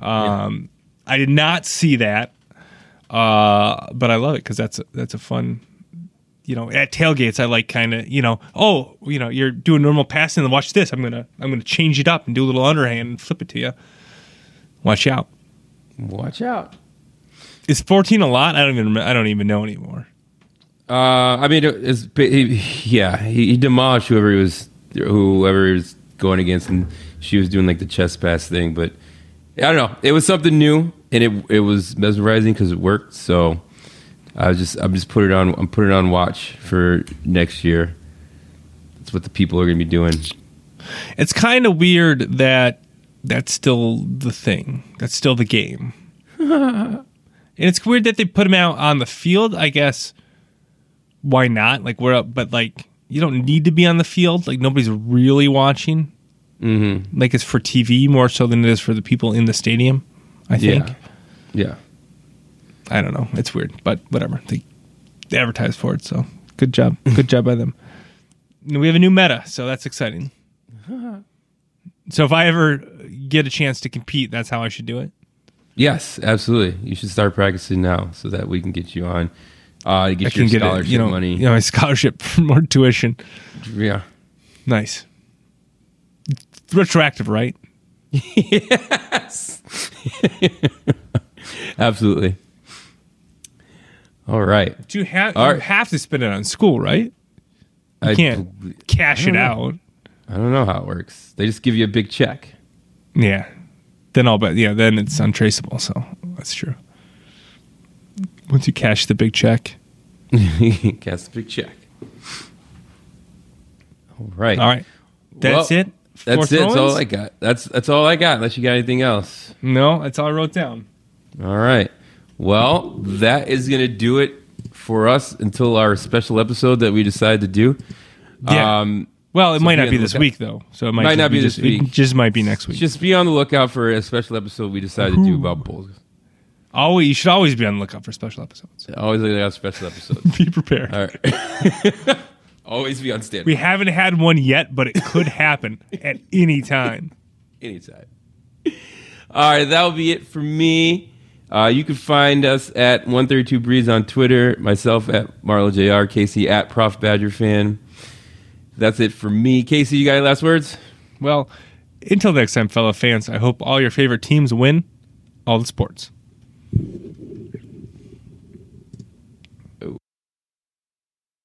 [SPEAKER 2] Um, I did not see that, uh, but I love it because that's a, that's a fun you know, at tailgates, I like kind of, you know, oh, you know, you're doing normal passing, and watch this. I'm gonna, I'm gonna change it up and do a little underhand and flip it to you. Watch out.
[SPEAKER 1] Watch out.
[SPEAKER 2] Is 14 a lot? I don't even, I don't even know anymore.
[SPEAKER 1] Uh, I mean, it- it's he, yeah, he, he demolished whoever he was whoever he was going against, and she was doing like the chest pass thing. But I don't know, it was something new, and it it was mesmerizing because it worked. So I was just I'm just put it on I'm putting it on watch for next year. That's what the people are going to be doing.
[SPEAKER 2] It's kind of weird that that's still the thing. That's still the game. [LAUGHS] and it's weird that they put him out on the field. I guess why not? Like we're up, but like you don't need to be on the field. Like nobody's really watching.
[SPEAKER 1] Mm-hmm.
[SPEAKER 2] like it's for TV more so than it is for the people in the stadium. I think.
[SPEAKER 1] Yeah, yeah.
[SPEAKER 2] I don't know. It's weird, but whatever. They, they advertise for it, so good job. [LAUGHS] Good job by them. We have a new meta, so that's exciting. [LAUGHS] So if I ever get a chance to compete, that's how I should do it.
[SPEAKER 1] Yes, absolutely. You should start practicing now so that we can get you on. Uh, get
[SPEAKER 2] I
[SPEAKER 1] your
[SPEAKER 2] can get
[SPEAKER 1] scholarship
[SPEAKER 2] it, you know,
[SPEAKER 1] money.
[SPEAKER 2] you know, my scholarship [LAUGHS] for more tuition.
[SPEAKER 1] Yeah.
[SPEAKER 2] Nice. Retroactive, right? [LAUGHS]
[SPEAKER 1] yes. [LAUGHS] absolutely. All right.
[SPEAKER 2] Do you have you
[SPEAKER 1] right.
[SPEAKER 2] have to spend it on school, right? You
[SPEAKER 1] I
[SPEAKER 2] can't cash it
[SPEAKER 1] don't
[SPEAKER 2] out.
[SPEAKER 1] I don't know how it works. They just give you a big check.
[SPEAKER 2] Yeah. Then I'll bet. Yeah. Then it's untraceable. So that's true. Once you cash the big check. [LAUGHS]
[SPEAKER 1] cash the big check. All right.
[SPEAKER 2] All right. That's
[SPEAKER 1] Well,
[SPEAKER 2] it.
[SPEAKER 1] That's
[SPEAKER 2] Four
[SPEAKER 1] it. That's all? I got. That's that's all I got. Unless you got anything else.
[SPEAKER 2] No, that's all I wrote down.
[SPEAKER 1] All right. Well, that is going to do it for us until our special episode that we decide to do.
[SPEAKER 2] Yeah.
[SPEAKER 1] Um,
[SPEAKER 2] Well, it
[SPEAKER 1] So
[SPEAKER 2] might
[SPEAKER 1] be
[SPEAKER 2] not be this week though. So it might,
[SPEAKER 1] Might
[SPEAKER 2] just
[SPEAKER 1] not be
[SPEAKER 2] just,
[SPEAKER 1] this week.
[SPEAKER 2] It just might be next week.
[SPEAKER 1] just be on the lookout for a special episode we decide to do about bulls.
[SPEAKER 2] Always you should always be on the lookout for special episodes. [LAUGHS]
[SPEAKER 1] Always look out for special episodes. [LAUGHS]
[SPEAKER 2] Be prepared.
[SPEAKER 1] All right. [LAUGHS] Always be on standby.
[SPEAKER 2] We haven't had one yet, but it could happen at any time.
[SPEAKER 1] anytime. All right, that'll be it for me. Uh, you can find us at 132 Breeze on Twitter, myself at Marlo JR, Casey at Prof Badger Fan. That's it for me. Casey, you got any last words?
[SPEAKER 2] Well, until next time, fellow fans, I hope all your favorite teams win all the sports. Thank you.